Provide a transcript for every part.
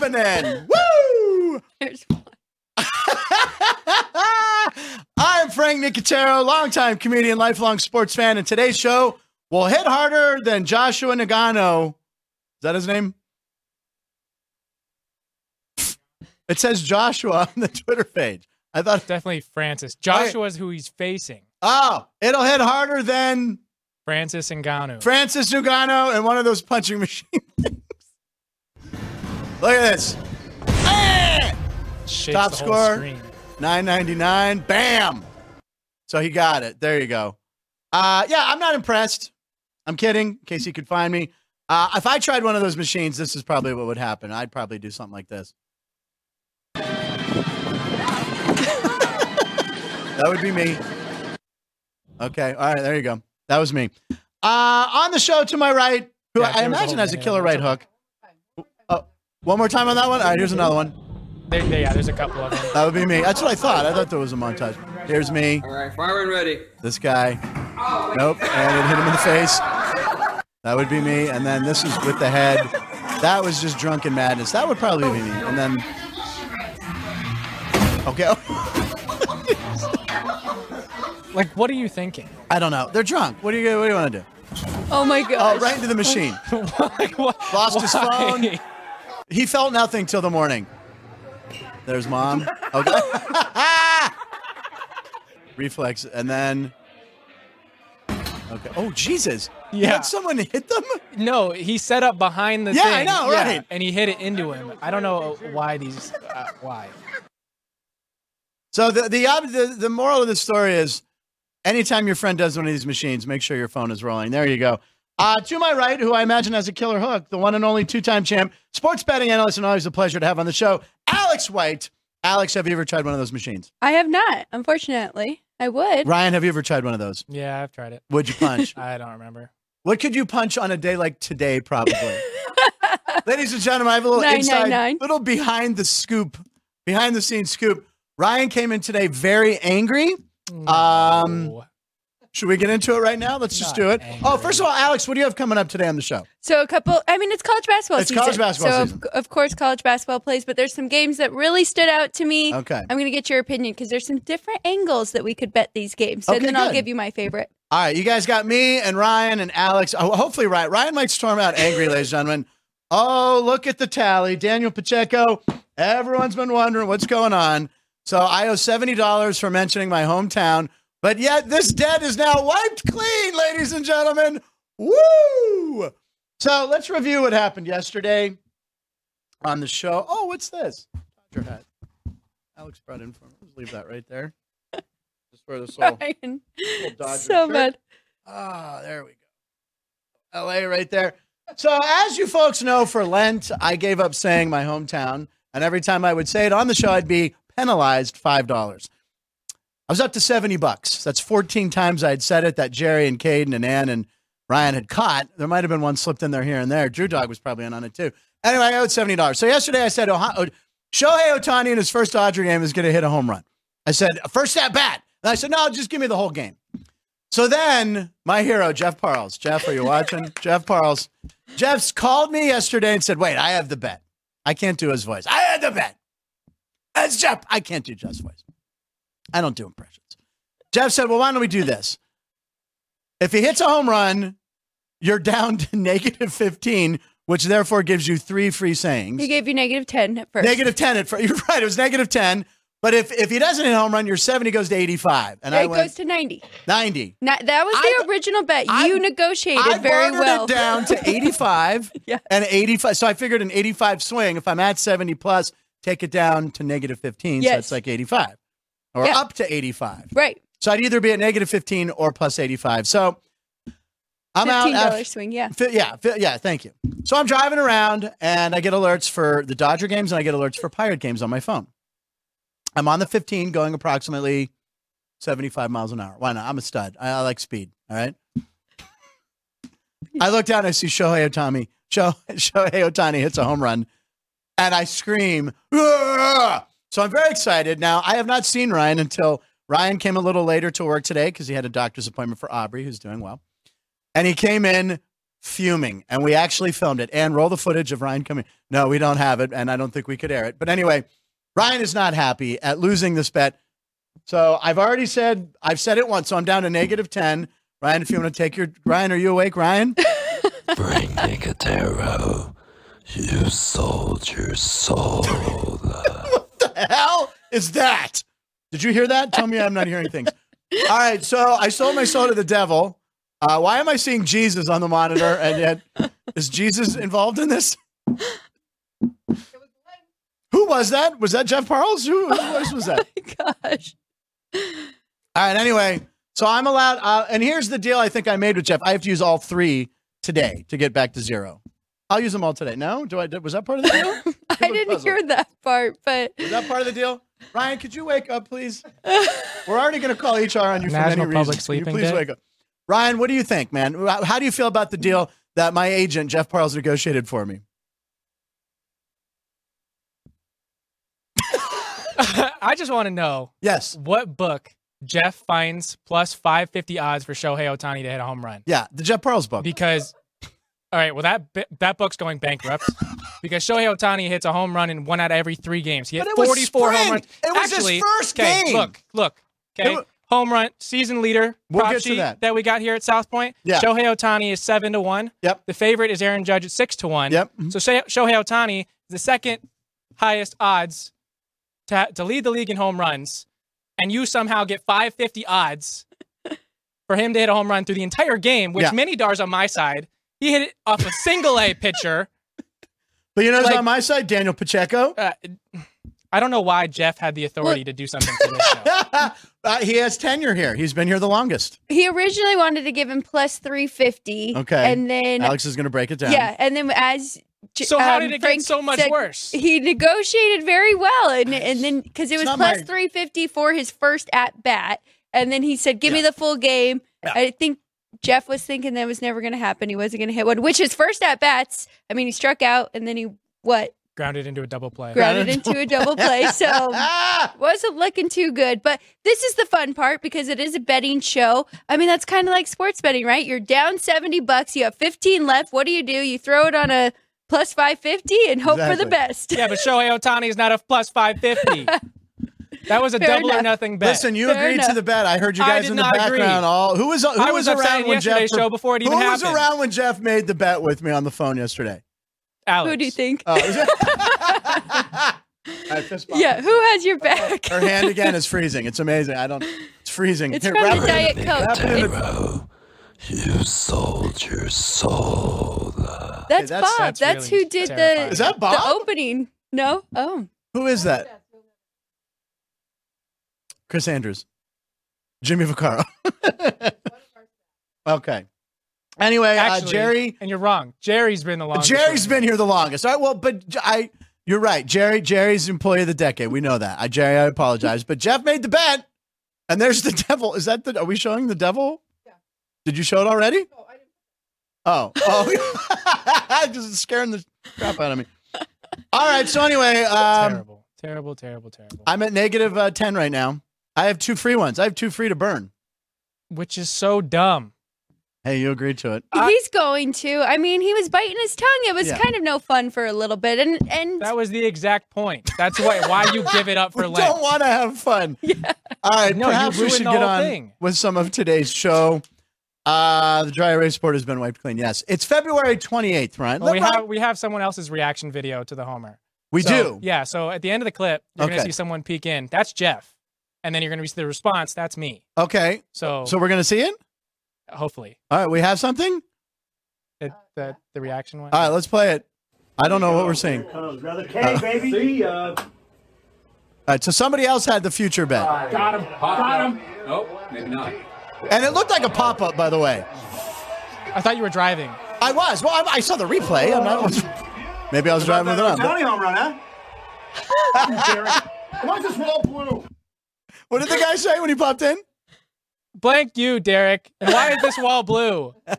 happening? Woo! There's one. I'm Frank Nicotero, longtime comedian, lifelong sports fan, and today's show will hit harder than Joshua Nagano. Is that his name? It says Joshua on the Twitter page. I thought, Definitely Francis. Joshua's who he's facing. oh, it'll hit harder than Francis Ngannou. Francis Nagano and one of those punching machine things. Look at this. Ah! Top the whole score. screen. 999. Bam. So he got it. There you go. Uh, yeah, I'm not impressed. I'm kidding, in case you could find me. Uh, if I tried one of those machines, this is probably what would happen. I'd probably do something like this. that would be me. Okay. All right. There you go. That was me. Uh, on the show to my right, who Yeah, I there was a imagine whole has a killer right hook. Oh, one more time on that one. All right. Here's another one. There, there- yeah, there's a couple of them. That would be me. That's what I thought. I thought there was a montage. Here's me. All right, fire and ready. This guy. Nope. And it hit him in the face. That would be me. And then this is with the head. That was just drunken madness. That would probably be me. And then. Okay. Like, what are you thinking? I don't know. They're drunk. What do you What do you want to do? Oh my god! Oh, god. right into the machine. like, what? Lost his phone. He felt nothing till the morning. There's mom. Okay. Reflex. And then. Okay. Oh, Jesus. Yeah. had someone hit them? No, he set up behind the Yeah, thing. I know, right. And he hit it into him. I don't know why these. Uh, why? So the the, the the moral of the story is, anytime your friend does one of these machines, make sure your phone is rolling. There you go. Uh, to my right, who I imagine has a killer hook, the one and only two-time champ, sports betting analyst, and always a pleasure to have on the show, Alex White. Alex, have you ever tried one of those machines? I have not, unfortunately. I would. Ryan, have you ever tried one of those? Yeah, I've tried it. Would you punch? I don't remember. what could you punch on a day like today? Probably. Ladies and gentlemen, I have a little inside, 999. little behind the scoop, behind the scenes scoop. Ryan came in today very angry. Um, No. Should we get into it right now? Let's just do it. Oh, first of all, Alex, what do you have coming up today on the show? So a couple. I mean, it's college basketball It's season. college basketball so season. Of, of course, college basketball plays, but there's some games that really stood out to me. Okay. I'm going to get your opinion because there's some different angles that we could bet these games, Okay, and then I'll give you my favorite. All right, you guys got me and Ryan and Alex. Oh, hopefully, Ryan. Ryan might storm out angry, ladies and gentlemen. Oh, look at the tally. Daniel Pacheco. Everyone's been wondering what's going on. So I owe $70 for mentioning my hometown, but yet this debt is now wiped clean, ladies and gentlemen. Woo! So let's review what happened yesterday on the show. Oh, what's this? Dodger hat. Alex brought in for me. Let's leave that right there. Just for the soul. Ryan. Dodger so shirt. bad. Ah, there we go. LA right there. So, as you folks know, for Lent, I gave up saying my hometown. And every time I would say it on the show, I'd be penalized $5. I was up to 70 bucks. That's 14 times I had said it that Jerry and Caden and Ann and Ryan had caught. There might have been one slipped in there here and there. Drew Dog was probably in on it too. Anyway, I owed $70. So, yesterday I said, oh, Shohei Ohtani in his first Dodger game is going to hit a home run. I said, first at bat. And I said, no, just give me the whole game. So then my hero, Jeff Parles. Jeff, are you watching? Jeff Parles. Jeff's called me yesterday and said, wait, I have the bet. I can't do his voice. I had the bet. That's Jeff. I can't do Jeff's voice. I don't do impressions. Jeff said, well, why don't we do this? If he hits a home run, you're down to negative 15, which therefore gives you three free sayings. He gave you negative 10 at first. Negative 10 at first. You're right. It was negative 10. But if, if he doesn't hit a home run, your 70 goes to 85. And Yeah, I it went goes to 90. 90. Na- that was the I- original bet. I- you negotiated I very well. it down to 85 Yeah. and 85. So I figured an 85 swing. If I'm at 70 plus, take it down to negative 15. So Yes. it's like 85 or Yeah. up to 85. right. So I'd either be at negative 15 or plus 85. So I'm out. $15 after- swing, yeah. Fi- yeah, fi- yeah, thank you. So I'm driving around and I get alerts for the Dodger games and I get alerts for Pirate games on my phone. I'm on the 15 going approximately 75 miles an hour. Why not? I'm a stud. I, I like speed. All right. I look down and I see Shohei Ohtani. Shohei Ohtani hits a home run and I scream. "Ah!" So I'm very excited. Now, I have not seen Ryan until Ryan came a little later to work today because he had a doctor's appointment for Aubrey, who's doing well. And he came in fuming, and we actually filmed it. And roll the footage of Ryan coming. No, we don't have it, and I don't think we could air it. But anyway, Ryan is not happy at losing this bet. So I've already said I've said it once, so I'm down to negative ten. Ryan, if you want to take your Ryan, are you awake, Ryan? Bring Nicotero. You sold your soul. The hell is that? Did you hear that? Tell me I'm not hearing things. All right, so I sold my soul to the devil. Uh, why am I seeing Jesus on the monitor? And yet, is Jesus involved in this? Who was that? Was that Jeff Parles? Who, who else was that? Gosh. All right. Anyway, so I'm allowed. Uh, and here's the deal I think I made with Jeff. I have to use all three today to get back to zero. I'll use them all today. No, do I? Was that part of the deal? I didn't puzzled. hear that part, but Is that part of the deal? Ryan, could you wake up, please? We're already going to call HR on you for many National Public reasons. Sleeping please Day? wake up. Ryan, what do you think, man? How how do you feel about the deal that my agent Jeff Parles negotiated for me? I just want to know Yes. what book Jeff finds plus 550 odds for Shohei Ohtani to hit a home run. Yeah, the Jeff Parles book. Because, all right, well, that that book's going bankrupt because Shohei Ohtani hits a home run in one out of every three games. He hit But it was 44 home runs. It was his Actually, first okay, game. Look, look, okay. wa- home run season leader We'll prop get to sheet that. we got here at South Point. Yeah. Shohei Ohtani is seven to one. Yep. The favorite is Aaron Judge at six to one. Yep. So Shohei Ohtani is the second highest odds to, to lead the league in home runs, and you somehow get 550 odds for him to hit a home run through the entire game, which Yeah. many Dar's on my side. He hit it off a single A pitcher. But you know who's Like- on my side? Daniel Pacheco. Uh, I don't know why Jeff had the authority to do something to this show. uh, he has tenure here. He's been here the longest. he originally wanted to give him plus 350. Okay. And then, Alex is going to break it down. yeah. And then as. J- So how um, did it Frank get so much said, worse? He negotiated very well, and and then because it was plus my- three fifty for his first at bat, and then he said, "Give me the full game." Yeah. I think Jeff was thinking that was never going to happen. He wasn't going to hit one, which his first at bats. I mean, he struck out, and then he what Grounded into a double play. grounded into a double play. So Ah! wasn't looking too good. But this is the fun part because it is a betting show. I mean, that's kind of like sports betting, right? You're down 70 bucks, you have 15 left. What do you do? You throw it on a plus 550 and hope for the best. Yeah, but Shohei Ohtani is not a plus 550. That was a Fair double or nothing bet. Listen, you Fair agreed to the bet. I heard you I guys did in the not agree. background. All who was who I was, was around when Jeff show before it even who was around when Jeff made the bet with me on the phone yesterday? Alex. Who do you think? Oh, is it? All right, fist bump. yeah, who has your back? Her hand again is freezing. It's amazing. I don't. It's freezing. It's Here, from the it Diet Coke. wrap it in the- Nicotero. You sold your soul. That's, that's- Bob. that's That's, really who did terrifying. the Is that the Bob? opening. No? Oh. Who is that? Chris Andrews, Jimmy Vaccaro. okay. Anyway, Actually, uh, Jerry. And you're wrong. Jerry's been the longest. Jerry's one. been here the longest. All right. Well, but J- I, you're right. Jerry, Jerry's employee of the decade. We know that. I, Jerry, I apologize. But Jeff made the bet, and there's the devil. Is that the? Are we showing the devil? Yeah. Did you show it already? Oh, oh, just scaring the crap out of me. All right. So anyway, um, terrible. Terrible, terrible, terrible. I'm at negative uh, ten right now. I have two free ones. I have two free to burn. Which is so dumb. Hey, you agreed to it. I- He's going to. I mean, he was biting his tongue. It was Yeah. kind of no fun for a little bit. And and That was the exact point. That's why why you give it up We for Lent. don't want to have fun. Yeah. All right, No, you perhaps we should get on thing. with some of today's show. Uh, the dry erase board has been wiped clean. Yes, it's February 28th, Ryan. Well, we Let- have we have someone else's reaction video to the homer. we So, do. Yeah. So at the end of the clip, you're Okay. gonna see someone peek in. That's Jeff, and then you're gonna see the response. That's me. Okay, So, so we're gonna see it. hopefully, All right, we have something. it, the the reaction one. All right, let's play it. I don't know what we're seeing. Comes brother K, baby. See ya. All right, so somebody else had the future bet, Got him. Got him. Nope, maybe not. and it looked like a pop up, by the way. I thought you were driving. I was. Well, I, I saw the replay. I'm not, maybe I was driving with it on. Tony home run, huh? Why's this wall blue? What did the guy say when he popped in? Blank you, Derek. And why is this wall blue?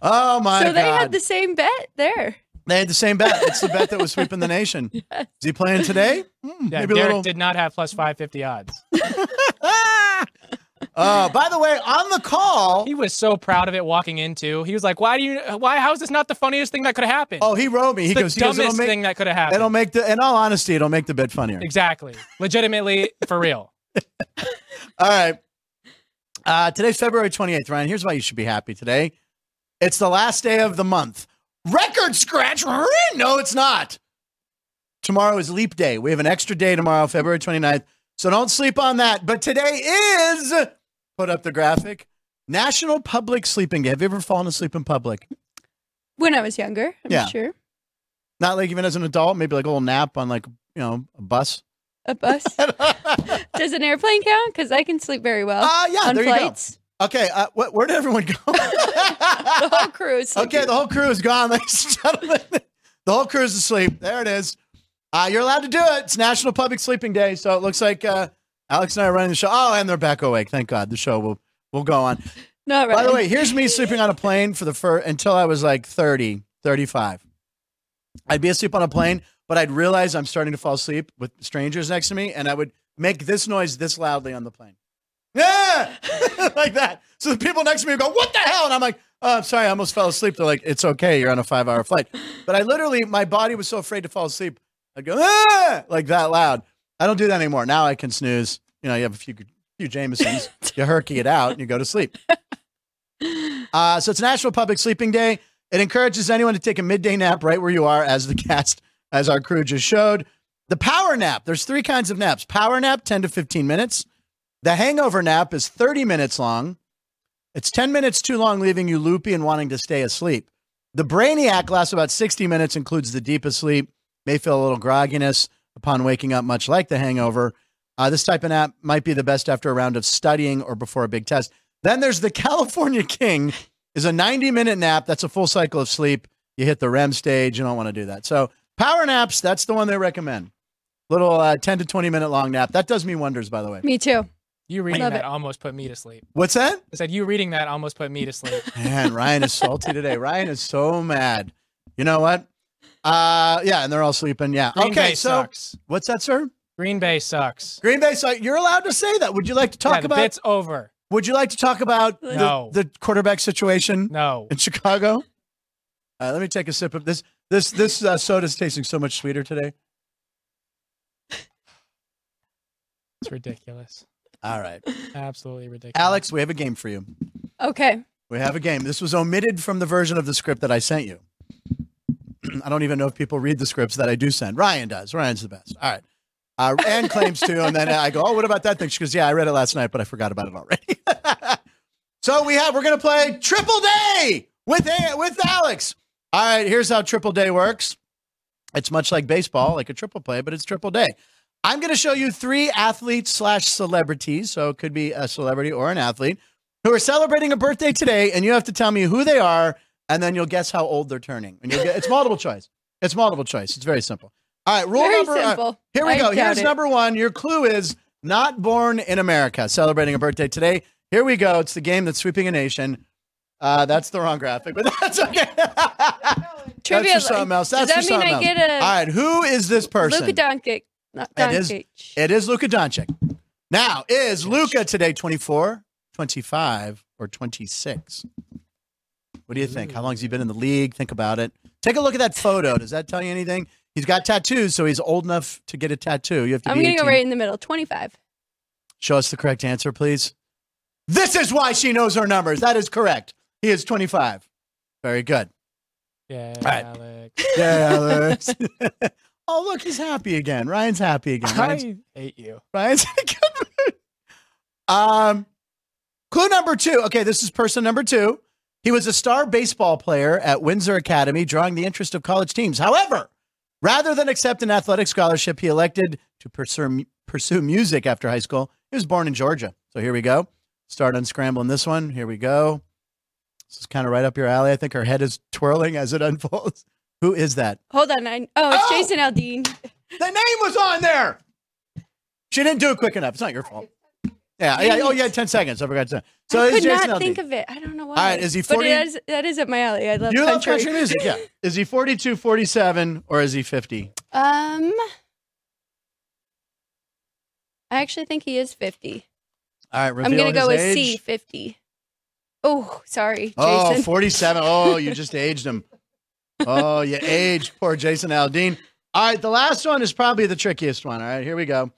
Oh my god. so god! they had the same bet there. They had the same bet. It's the bet that was sweeping the nation. Is he playing today? Hmm, Yeah, maybe a Derek little. did not have plus 550 odds. Uh, by the way, on the call, He was so proud of it walking into. He was like, "Why do you? Why? How is this not the funniest thing that could have happened? oh, he wrote me. He it's goes, the he goes, dumbest make, thing that could have happened. it'll make the, in all honesty, it'll make the bit funnier. exactly, legitimately, for real. All right. Uh, today's February 28th, Ryan. Here's why you should be happy today. It's the last day of the month. Record scratch. No, it's not. Tomorrow is leap day. We have an extra day tomorrow, February 29th. So don't sleep on that. But today is, put up the graphic, National Public Sleeping Day. Have you ever fallen asleep in public? When I was younger, I'm Yeah. sure. Not like even as an adult, maybe like a little nap on like, you know, a bus. A bus. Does an airplane count? Because I can sleep very well Ah, yeah, on there you go. flights. Okay, uh, wh- where did everyone go? The whole crew is Okay, the whole crew is gone, ladies and gentlemen. The whole crew is asleep. There it is. Uh, you're allowed to do it. It's National Public Sleeping Day, so it looks like uh, Alex and I are running the show. Oh, and they're back awake. Thank God. The show will will go on. Not right. By the way, here's me sleeping on a plane for the first until I was like 30, 35. I'd be asleep on a plane, but I'd realize I'm starting to fall asleep with strangers next to me, and I would make this noise this loudly on the plane. Yeah, like that. So the people next to me would go, "What the hell?" And I'm like, "Oh, I'm sorry, I almost fell asleep." They're like, "It's okay, you're on a five hour flight." But I literally, my body was so afraid to fall asleep. I'd go, "Ah!" like that loud. I don't do that anymore. Now I can snooze. You know, you have a few few Jamesons, you herky it out, and you go to sleep. Uh, so it's National Public Sleeping Day. It encourages anyone to take a midday nap right where you are, as the cast, as our crew just showed. The power nap, there's three kinds of naps. Power nap, 10 to 15 minutes. The hangover nap is 30 minutes long. It's 10 minutes too long, leaving you loopy and wanting to stay asleep. The brainiac lasts about 60 minutes, includes the deepest sleep, may feel a little grogginess upon waking up, much like the hangover. Uh, this type of nap might be the best after a round of studying or before a big test. Then there's the California King, is a 90 minute nap. That's a full cycle of sleep. You hit the REM stage. You don't want to do that. So power naps, that's the one they recommend. Little uh, 10 to 20 minute long nap. That does me wonders, by the way. Me too. You reading Love that it. almost put me to sleep. What's that? I said you reading that almost put me to sleep. Man, Ryan is salty today. Ryan is so mad. You know what? Uh, yeah, and they're all sleeping. Yeah. Green okay, Bay so sucks. what's that, sir? Green Bay sucks. Green Bay. sucks. you're allowed to say that. Would you like to talk yeah, the about? bit's over. Would you like to talk about the, No. the quarterback situation No. in Chicago? Uh, let me take a sip of this. This this uh, soda's tasting so much sweeter today. It's ridiculous. All right, Absolutely ridiculous. Alex, we have a game for you. Okay. We have a game. This was omitted from the version of the script that I sent you. I don't even know if people read the scripts that I do send. Ryan does. Ryan's the best. All right. Uh, Ann claims to, and then I go, "Oh, what about that thing?" She goes, "Yeah, I read it last night, but I forgot about it already." so we have we're gonna play Triple Day with An- with Alex. All right, here's how Triple Day works. It's much like baseball, like a triple play, but it's Triple Day. I'm to show you three athletes slash celebrities, so it could be a celebrity or an athlete who are celebrating a birthday today, and you have to tell me who they are, and then you'll guess how old they're turning. And you'll get it's multiple choice. It's multiple choice. It's very simple. All right, rule Very number. uh, here we I go. Here's it. number one. Your clue is not born in America, celebrating a birthday today. Here we go. It's the game that's sweeping a nation. Uh, that's the wrong graphic, but that's okay. Trivia. That's for something else. That's Does for that mean something I else. get a All right, who is this person? Luka Doncic? Not It is- Doncic. It is Luka Doncic. Now, is Luka today 24, 25, or 26? What do you think? How long has he been in the league? Think about it. Take a look at that photo. Does that tell you anything? He's got tattoos, so he's old enough to get a tattoo. You have to I'm be gonna go right in the middle. 25. Show us the correct answer, please. This is why she knows her numbers. That is correct. He is 25. Very good. Yeah, right. Alex. Yeah, Alex. oh, look, he's happy again. Ryan's happy again. Ryan's, I hate you. Ryan's in a good mood. Um, clue number two. Okay, this is person number two. He was a star baseball player at Windsor Academy, drawing the interest of college teams. However, rather than accept an athletic scholarship, he elected to pursue, pursue music after high school. He was born in Georgia. So here we go. Start unscrambling this one. Here we go. This is kind of right up your alley. I think her head is twirling as it unfolds. Who is that? Hold on. I, oh, it's Oh! Jason Aldean. The name was on there. She didn't do it quick enough. It's not your fault. Yeah, yeah. Oh, yeah. Ten seconds. I forgot to. So I could not think of it. I don't know why. All right, is he But 40? it is, that is up my alley. I love you love country. country music, yeah. Is he 42, 47, or is he 50? Um, I actually think he is 50. All right, I'm gonna go with age. C, 50. Oh, sorry, Oh, Jason. 47. Oh, you just aged him. Oh, you aged poor Jason Aldean. All right, the last one is probably the trickiest one. All right, here we go.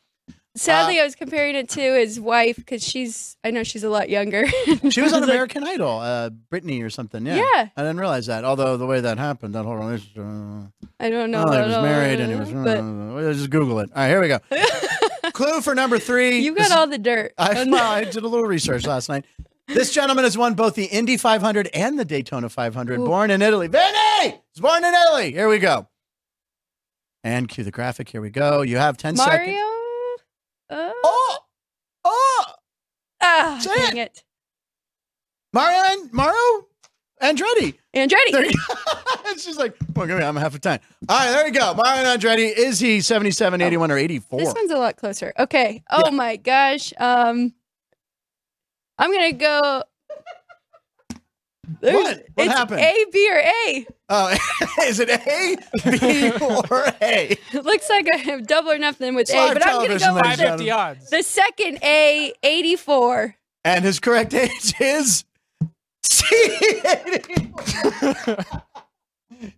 Sadly, uh, I was comparing it to his wife because she's, I know she's a lot younger. She was on like, American Idol, uh, Brittany or something. Yeah. Yeah. I didn't realize that. Although the way that happened, that whole relationship. Uh, I don't know. oh, he I was don't married and he was. But Uh, just Google it. All right, here we go. Clue for number three. you This got all the dirt. I, well, I did a little research last night. This gentleman has won both the Indy 500 and the Daytona 500. Ooh. Born in Italy. Vinny! He's born in Italy. Here we go. And cue the graphic. Here we go. You have 10 Mario. seconds. Uh, Oh! Oh! ah, say dang it. it. Mario and Mario Andretti. Andretti. There you it's just like, well, give me, I'm half a time. All right, there you go. Mario Andretti. Is he 77, 81, or 84? This one's a lot closer. Okay. Oh Yeah. my gosh. Um, I'm gonna go. There's- What? What it's happened? A, B, or A. Oh, is it A, B, or A? It looks like I have double or nothing with It's A, but I'm gonna go with ladies the, 550 odds. the second A, 84. And his correct age is C. 84.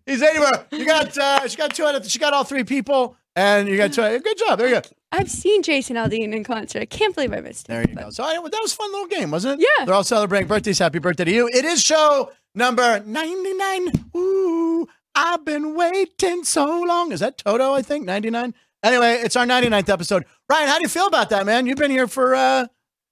He's 84. You got, uh, she got two out of, she got all three people, and you got two. Good job. There you go. I've seen Jason Aldean in concert. I can't believe I missed it. There you go. So I, that was a fun little game, wasn't it? Yeah. They're all celebrating birthdays. Happy birthday to you. It is show number 99. Ooh, I've been waiting so long. Is that Toto, I think? 99? Anyway, it's our 99th episode. Ryan, how do you feel about that, man? You've been here for uh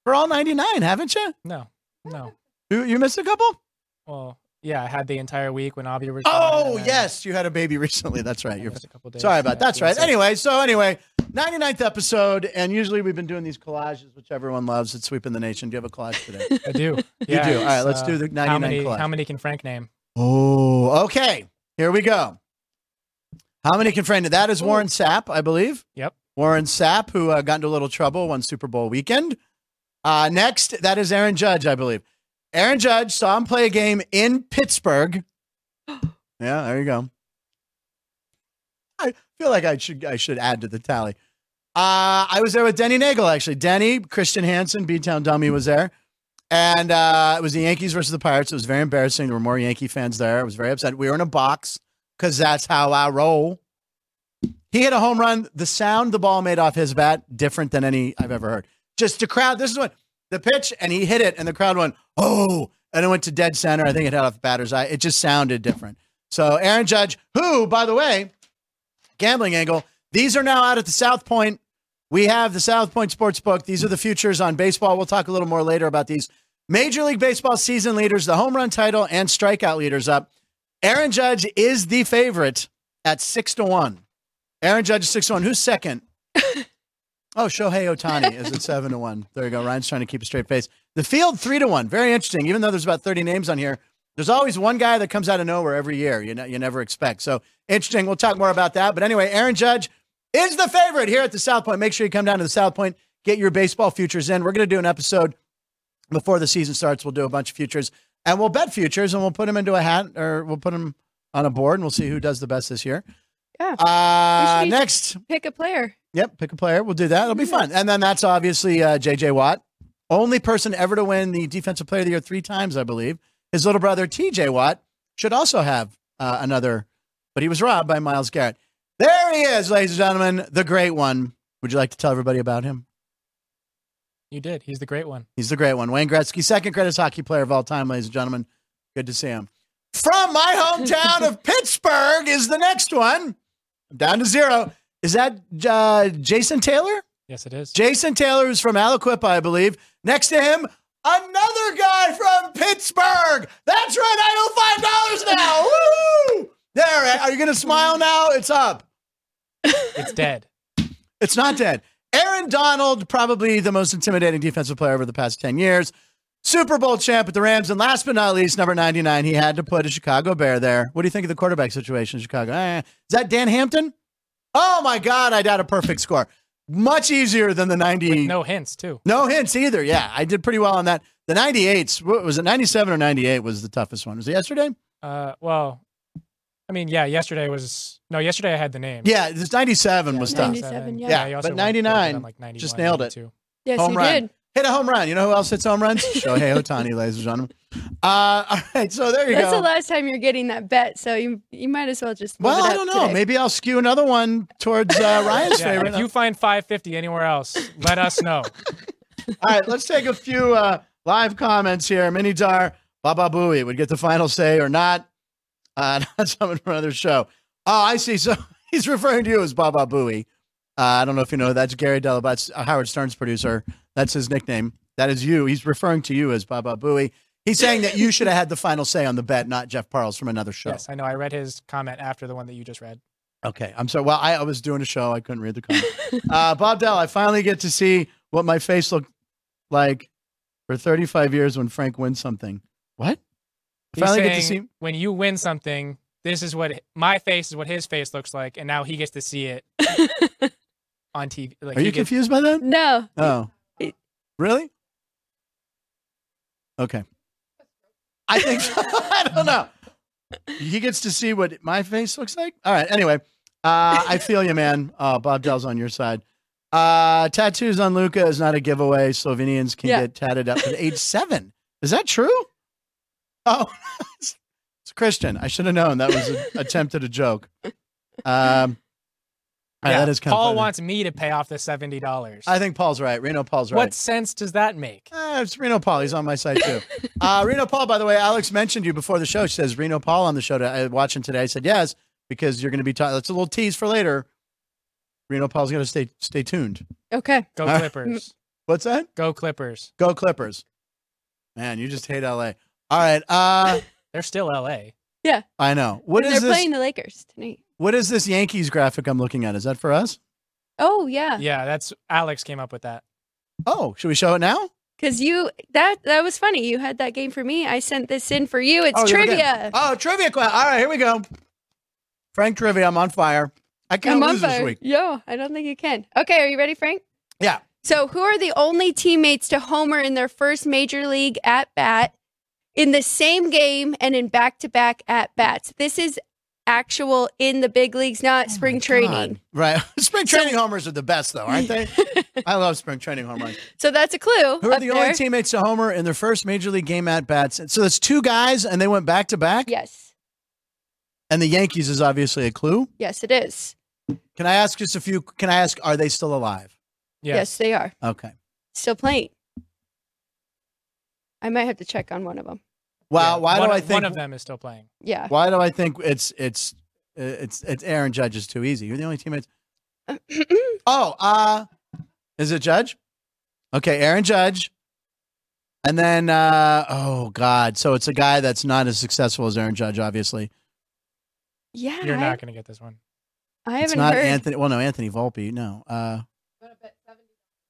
for all 99, haven't you? No, no. You, you missed a couple? Well, yeah, I had the entire week when Avi was. Oh, and then yes. You had a baby recently. That's right. You're missed a couple days. sorry about Yeah, That's right. Anyway, so anyway, 99th episode. And usually we've been doing these collages, which everyone loves. It's sweeping the nation. Do you have a collage today? I do. You do. All right, let's uh, do the 99 How many? collage. How many can Frank name? Oh, okay. Here we go. How many can friend? That is Warren Sapp, I believe. Yep. Warren Sapp, who uh, got into a little trouble one Super Bowl weekend. Uh, next, that is Aaron Judge, I believe. Aaron Judge saw him play a game in Pittsburgh. yeah, there you go. I feel like I should I should add to the tally. Uh, I was there with Denny Nagel actually. Denny, Christian Hansen, B Town Dummy was there. And uh, it was the Yankees versus the Pirates. It was very embarrassing. There were more Yankee fans there. I was very upset. We were in a box because that's how I roll. He hit a home run. The sound the ball made off his bat, different than any I've ever heard. Just the crowd, this is what the pitch, and he hit it, and the crowd went, oh, and it went to dead center. I think it hit off the batter's eye. It just sounded different. So Aaron Judge, who, by the way, gambling angle, these are now out at the South Point. We have the South Point Sportsbook. These are the futures on baseball. We'll talk a little more later about these. Major League Baseball season leaders, the home run title and strikeout leaders up. Aaron Judge is the favorite at six to one. Aaron Judge is six to one. Who's second? oh, Shohei Ohtani is at seven to one. There you go. Ryan's trying to keep a straight face. The field three to one. Very interesting. Even though there's about thirty names on here, there's always one guy that comes out of nowhere every year. You know, you never expect. So interesting. We'll talk more about that. But anyway, Aaron Judge is the favorite here at the South Point. Make sure you come down to the South Point, get your baseball futures in. We're going to do an episode before the season starts. We'll do a bunch of futures and we'll bet futures and we'll put them into a hat or we'll put them on a board and we'll see who does the best this year. Yeah. Uh, next, Pick a player. Yep, pick a player. We'll do that. It'll be fun. And then that's obviously uh, JJ Watt, only person ever to win the Defensive Player of the Year three times, I believe. His little brother TJ Watt should also have uh, another, but he was robbed by Myles Garrett. There he is, ladies and gentlemen, the great one. Would you like to tell everybody about him? You did. He's the great one. He's the great one. Wayne Gretzky, second greatest hockey player of all time, ladies and gentlemen. Good to see him. From my hometown of Pittsburgh is the next one. I'm down to zero. Is that uh, Jason Taylor? Yes, it is. Jason Taylor, is from Aliquippa, I believe. Next to him, another guy from Pittsburgh. That's right. I owe five dollars now. Woo! There. Are you going to smile now? It's up. It's dead. It's not dead. Aaron Donald, probably the most intimidating defensive player over the past 10 years. Super Bowl champ with the Rams. And last but not least, number 99, he had to put a Chicago Bear there. What do you think of the quarterback situation in Chicago? Eh, is that Dan Hampton? Oh my God, I got a perfect score. Much easier than the 90. With no hints too. No hints either. Yeah, I did pretty well on that. The 98s, what was it 97 or 98 was the toughest one? Was it yesterday? Uh, well, I mean, yeah. Yesterday was no. Yesterday I had the name. Yeah, this 97 was tough. 97, yeah. Yeah, he but 99, like 91, just nailed it. 92. Yes, Home you run. did. Hit a home run. You know who else hits home runs? Shohei Ohtani, ladies and gentlemen. Uh, all right, so there you That's go. That's the last time you're getting that bet, so you you might as well just. well, I don't know. today. Maybe I'll skew another one towards uh, Ryan's Yeah, favorite. if you find 550 anywhere else, let us know. All right, let's take a few uh, live comments here. Mini Dar, Baba Booey would get the final say or not. Uh, not someone from another show. Oh, I see. So he's referring to you as Baba Booey. Uh, I don't know if you know that's Gary Dell'Abate's uh, Howard Stern's producer. That's his nickname. That is you. He's referring to you as Baba Booey. He's saying that you should have had the final say on the bet, not Jeff Parles from another show. Yes, I know. I read his comment after the one that you just read. Okay, I'm sorry. Well, I, I was doing a show. I couldn't read the comment. uh, Bob Dell, I finally get to see what my face looked like for 35 years when Frank wins something. What? He's Finally get to see. when you win something, this is what my face is what his face looks like, and now he gets to see it on TV. Like Are you gets- confused by that? No. Oh, It- really? Okay. I think so. I don't know. He gets to see what my face looks like. All right. Anyway, uh, I feel you, man. Uh, Bob Dell's on your side. Uh, tattoos on Luka is not a giveaway. Slovenians can Yeah. get tatted up at age seven. Is that true? Oh, it's Christian. I should have known that was an attempt at a joke. Um, Yeah, that is kind of Paul funny. wants me to pay off the seventy dollars. I think Paul's right. Reno Paul's right. What sense does that make? Uh, it's Reno Paul. He's on my side too. uh, Reno Paul, by the way, Alex mentioned you before the show. She says Reno Paul on the show. To, uh, watching today, I said yes because you're going to be. Ta- that's a little tease for later. Reno Paul's going to stay stay tuned. Okay. Go All right. Clippers. What's that? Go Clippers. Go Clippers. Man, you just hate LA. All right. Uh, They're still LA. Yeah. I know. What They're this? playing the Lakers tonight. What is this Yankees graphic I'm looking at? Is that for us? Oh yeah. Yeah, that's Alex came up with that. Oh, should we show it now? Because you that that was funny. You had that game for me. I sent this in for you. It's Oh, trivia. Oh, trivia. que- All right, here we go. Frank trivia. I'm on fire. I can't I'm on lose this fire. week. Yo, I don't think you can. Okay, are you ready, Frank? Yeah. So, who are the only teammates to homer in their first major league at bat in the same game and in back to back at bats? This is actual in the big leagues, not oh spring training. Oh Right. spring training homers are the best, though, aren't they? I love spring training homers. So that's a clue. Who are the there. only teammates to homer in their first major league game at bats? So that's two guys, and they went back to back. Yes. And the Yankees is obviously a clue. Yes, it is. Can I ask just a few? Can I ask? Are they still alive? Yes. Yes, they are. Okay. Still playing. I might have to check on one of them. Wow. Yeah, why one, do I think? one of them is still playing? Yeah. Why do I think it's it's it's it's Aaron Judge is too easy? You're the only teammates. Oh, uh, is it Judge? Okay, Aaron Judge. And then, uh, oh God, so it's a guy that's not as successful as Aaron Judge, obviously. yeah. You're I, not going to get this one. I It's haven't it's not heard. Anthony. Well, no, Anthony Volpe. No. Uh,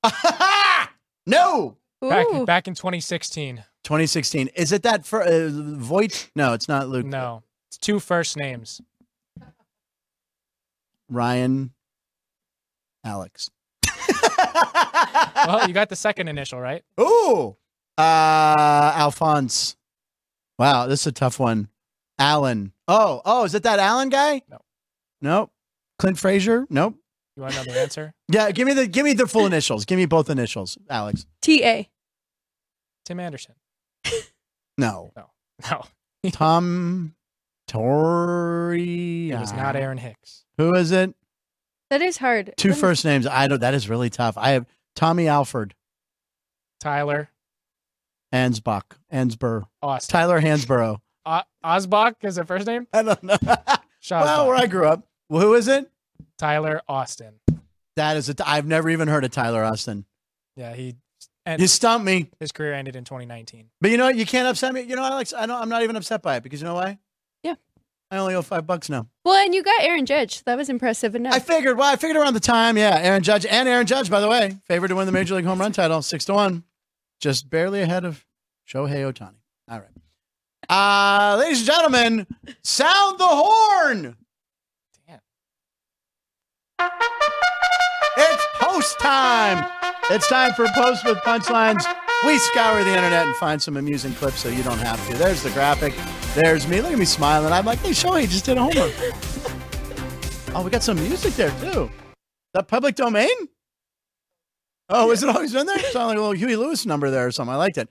no. Back back in 2016. 2016. Is it that for uh, Voit? No, it's not Luke. No, it's two first names. Ryan. Alex. Well, you got the second initial right. Ooh. Uh, Alphonse. Wow, this is a tough one. Alan. Oh, oh, is it that Alan guy? No. Nope. Clint Frazier? Nope. You want another answer? Yeah, give me the give me the full initials. Give me both initials, Alex. TA. Tim Anderson. No. No, No. Tom Torrey. it was not ah. Aaron Hicks. Who is it? That is hard. Two Let first names. I don't that is really tough. I have Tommy Alford, Tyler Ansbach, Ansbur. Austin. Tyler Hansbrough. O- Osbach is the first name. I don't know. Shazbach. well, where I grew up. Well, who is it? Tyler Austin. That is a. T- I've never even heard of Tyler Austin. Yeah, he and You stumped me. his career ended in 2019. But you know what? You can't upset me. You know, Alex. I don't. I'm not even upset by it because you know why? Yeah. I only owe five bucks now. Well, and you got Aaron Judge. That was impressive enough. I figured. Well, I figured around the time. Yeah, Aaron Judge and Aaron Judge, by the way, favored to win the Major League Home Run title, six to one, just barely ahead of Shohei Ohtani. All right, uh, ladies and gentlemen, sound the horn. Damn. It's post time. It's time for post with punchlines. We scour the internet and find some amusing clips so you don't have to. There's the graphic. There's me. Look at me smiling. I'm like, hey, Shohei just did a homer. oh, we got some music there too. That public domain? Oh, is it always been there? It sounded like a little Huey Lewis number there or something. I liked it.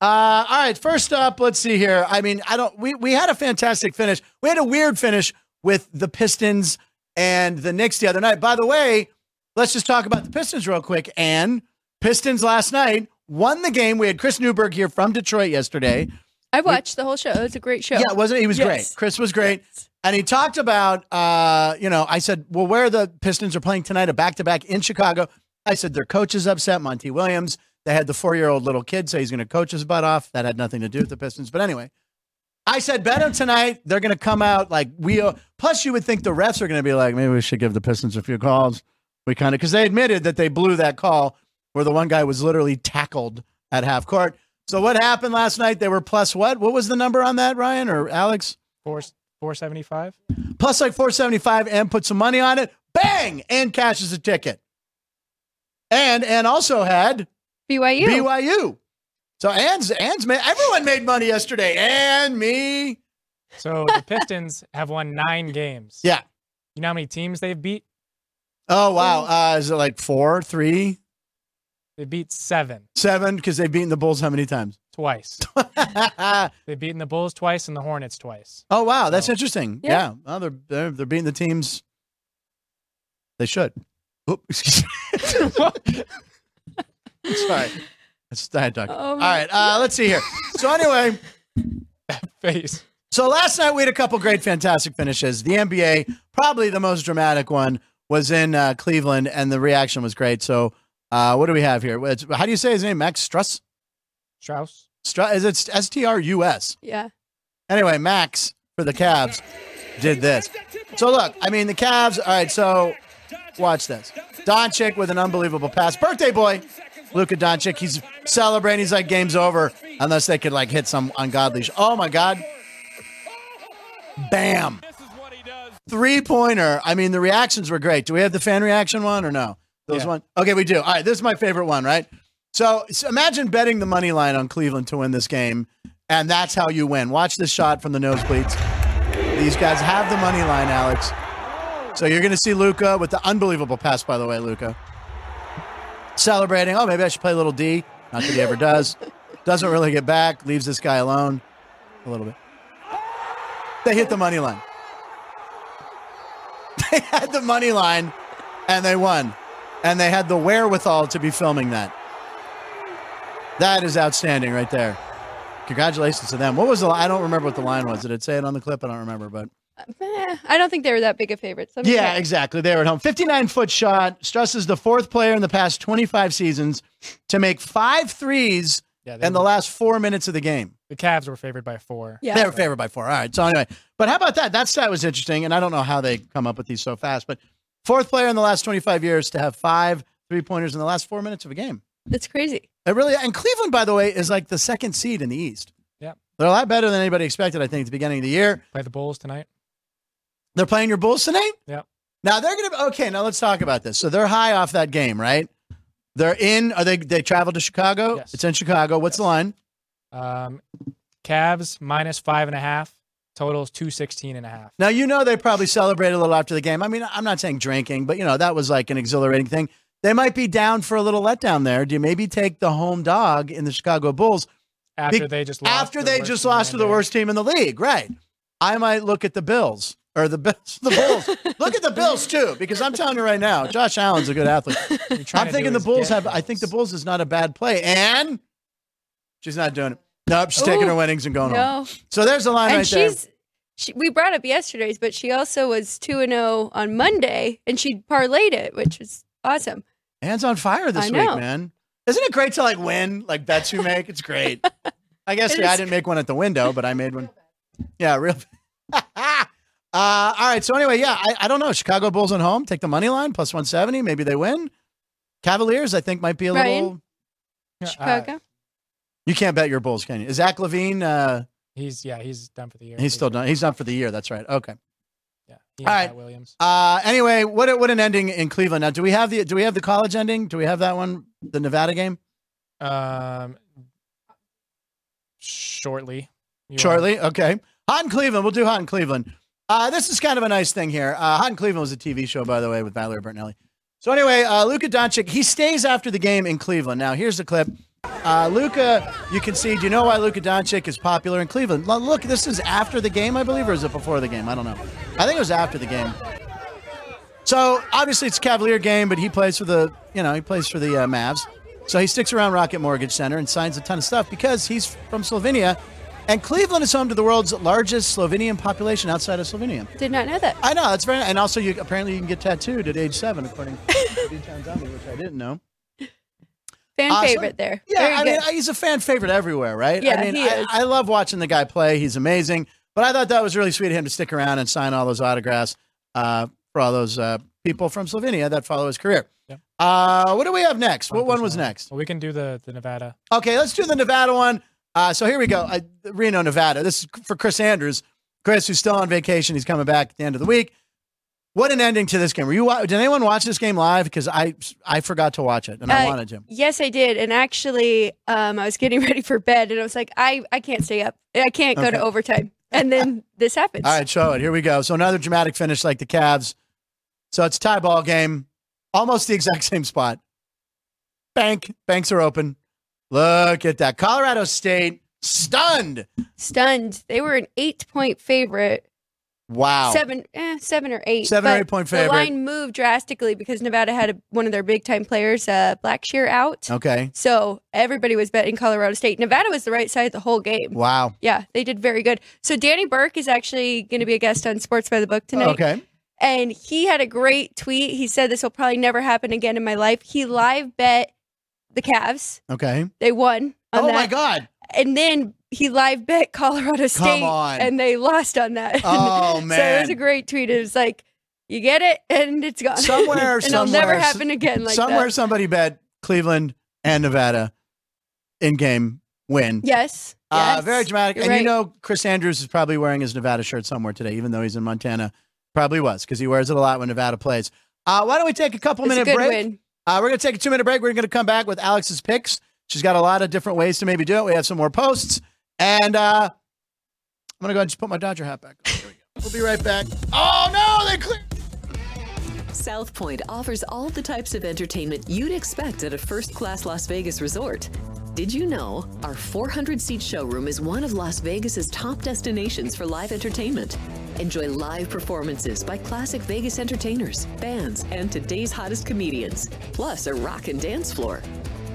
Uh, all right, first up, let's see here. I mean, I don't. We we had a fantastic finish. We had a weird finish with the Pistons and the Knicks the other night. By the way, let's just talk about the Pistons real quick. And Pistons last night won the game. We had Chris Newberg here from Detroit yesterday. I watched the whole show. It was a great show. Yeah, wasn't it? He was Yes. great. Chris was great. And he talked about, uh, you know, I said, well, where the Pistons are playing tonight, a back to back in Chicago. I said, their coach is upset, Monty Williams. They had the four year old little kid say he's going to coach his butt off. That had nothing to do with the Pistons. But anyway, I said, bet him tonight. They're going to come out like we, plus, you would think the refs are going to be like, maybe we should give the Pistons a few calls. We kind of, because they admitted that they blew that call where the one guy was literally tackled at half court. So what happened last night? They were plus what? What was the number on that, Ryan or Alex? Four four seventy five. Plus like 475 and put some money on it. Bang! And cashes a ticket. And and also had BYU. BYU. So Ann's Ann's made everyone made money yesterday. And me. So the Pistons have won nine games. Yeah. You know how many teams they've beat? Oh wow. Uh, is it like four, three, They beat seven seven? Because they've beaten the Bulls how many times? twice. They've beaten the Bulls twice and the Hornets twice. Oh wow, that's So- interesting. Yeah, Yeah. Well, they're, they're they're beating the teams. They should. Oop, excuse me. Sorry, that's I had to- Oh, All my right, uh, let's see here. So anyway, Face. so last night we had a couple great, fantastic finishes. The NBA, probably the most dramatic one, was in uh, Cleveland, and the reaction was great. So, uh, what do we have here? It's- how do you say his name? Max Strus? Strauss. Stru- is it S T R U S? Yeah. Anyway, Max for the Cavs did this. So look, I mean the Cavs. All right, so watch this. Doncic with an unbelievable pass. Birthday boy, Luka Doncic. He's celebrating. He's like, game's over unless they could like hit some ungodly. Sh- oh my god! Bam! Three pointer. I mean, the reactions were great. Do we have the fan reaction one or no? Those Yeah. one. Okay, we do. All right, this is my favorite one. Right. So, so imagine betting the money line on Cleveland to win this game, and that's how you win. Watch this shot from the nosebleeds. These guys have the money line, Alex. So you're going to see Luka with the unbelievable pass, by the way, Luka. Celebrating. Oh, maybe I should play a little D. Not that he ever does. Doesn't really get back. Leaves this guy alone a little bit. They hit the money line. They had the money line, and they won. And they had the wherewithal to be filming that. That is outstanding right there. Congratulations to them. What was the? I don't remember what the line was. Did it say it on the clip? I don't remember, but Eh, I don't think they were that big of favorites. Let me yeah, check. exactly. They were at home. 59 foot shot. Strus is the fourth player in the past 25 seasons to make five threes Yeah, they in the last four minutes of the game. the Cavs were favored by four. Yeah. They were favored by four. All right. So anyway, but how about that? That stat was interesting, and I don't know how they come up with these so fast. But fourth player in the last 25 years to have five three pointers in the last four minutes of a game. That's crazy. It really and Cleveland, by the way, is like the second seed in the East. Yeah. They're a lot better than anybody expected. I think at the beginning of the year. Play the Bulls tonight. They're playing your Bulls tonight. Yeah. Now they're gonna. Okay, now let's talk about this. So they're high off that game, right? They're in. Are they? They traveled to Chicago. Yes. It's in Chicago. What's the line? Um, Cavs minus five and a half. Totals 216 and a half. Now you know they probably celebrated a little after the game. I mean, I'm not saying drinking, but you know that was like an exhilarating thing. They might be down for a little letdown there. Do you maybe take the home dog in the Chicago Bulls After Be- they just lost after they just lost to the worst team in the league? Right. I might look at the Bills or the Bills, the Bulls. look at the Bills too, because I'm telling you right now, Josh Allen's a good athlete. I'm thinking the Bulls have. I think the. Bulls is not a bad play, and she's not doing it. Nope, she's taking her winnings and going home. No. So there's the line and right there. she's she, we brought up yesterday's, but she also was two and zero on Monday, and she parlayed it, which was awesome. Hands on fire this I week, know. man. Isn't it great to like win like bets you make? It's great. I guess yeah, I didn't make one at the window, but I made one. Yeah, real. Uh, all right. So anyway, yeah, I, I don't know. Chicago Bulls at home take the money line plus one seventy. Maybe they win. Cavaliers, I think, might be a Ryan? little. Yeah, uh, Chicago. You can't bet your Bulls, can you? Is Zach LaVine? Uh, he's yeah, he's done for the year. he's still done. He's done for the year. That's right. Okay. Yeah. All right, All and right. Pat Williams. Uh, anyway, what a- what an ending in Cleveland. Now, do we have the do we have the college ending? Do we have that one? The Nevada game Um, shortly. You want- shortly. Okay, Hot in Cleveland. We'll do Hot in Cleveland. Uh, this is kind of a nice thing here. Uh, Hot in Cleveland was a TV show, by the way, with Valerie Bertinelli. So anyway, uh, Luka Doncic he stays after the game in Cleveland. Now here's the clip. Uh, Luka, you can see. Do you know why Luka Doncic is popular in Cleveland? Lo- Look, this is after the game, I believe, or is it before the game? I don't know. I think it was after the game. So obviously it's a Cavalier game, but he plays for the you know he plays for the uh, Mavs. So he sticks around Rocket Mortgage Center and signs a ton of stuff because he's from Slovenia, and Cleveland is home to the world's largest Slovenian population outside of Slovenia. Did not know that. I know that's very, and also you apparently you can get tattooed at age seven, according to D-Town Zombie, which I didn't know. Fan Uh, so- favorite there. Yeah, Very I mean he's a fan favorite everywhere, right? Yeah, I mean, he is. I love watching the guy play. He's amazing. But I thought that was really sweet of him to stick around and sign all those autographs uh, for all those uh, people from Slovenia that follow his career. Yep. Uh, what do we have next? What one was next? Well, we can do the the Nevada. Okay, let's do the Nevada one. Uh, so here we go. I, Reno, Nevada. This is for Chris Andrews. Chris, who's still on vacation, he's coming back at the end of the week. What an ending to this game. Were you? Did anyone watch this game live? Because I I forgot to watch it and I Uh, wanted to. Yes, I did. And actually, um, I was getting ready for bed, and I was like, I, I can't stay up. I can't go to overtime. And then this happens. All right, show it. Here we go. So another dramatic finish like the Cavs. So it's a tie ball game, almost the exact same spot. Bank, banks are open. Look at that. Colorado State stunned. Stunned. They were an eight point favorite. Wow. Seven, eh, seven or eight. Seven or eight point favorite. The line moved drastically because Nevada had a, one of their big time players, uh, Blackshear, out. Okay. So everybody was betting Colorado State. Nevada was the right side the whole game. Wow. Yeah, they did very good. So Danny Burke is actually going to be a guest on Sports by the Book tonight. Okay. And he had a great tweet. He said this will probably never happen again in my life. He live bet the Cavs. Okay. They won on Oh that. my God. And then he live bet Colorado State and they lost on that. Oh, so it was a great tweet. It was like you get it and it's gone. Somewhere, and it'll never happen again like Somewhere that. somebody bet Cleveland and Nevada in game win. Yes. Uh, yes. very dramatic. You're and right. you know, Chris Andrews is probably wearing his Nevada shirt somewhere today, even though he's in Montana. Probably was because he wears it a lot when Nevada plays. Uh, why don't we take a couple it's a minute good break? win. Uh, we're going to take a two minute break. We're going to come back with Alex's picks. She's got a lot of different ways to maybe do it. We have some more posts. And uh, I'm going to go ahead and just put my Dodger hat back on. Here we go. We'll be right back. Oh, no, they clear. South Point offers all the types of entertainment you'd expect at a first class Las Vegas resort. Did you know our 400 seat showroom is one of Las Vegas's top destinations for live entertainment? Enjoy live performances by classic Vegas entertainers, bands, and today's hottest comedians, plus a rock and dance floor.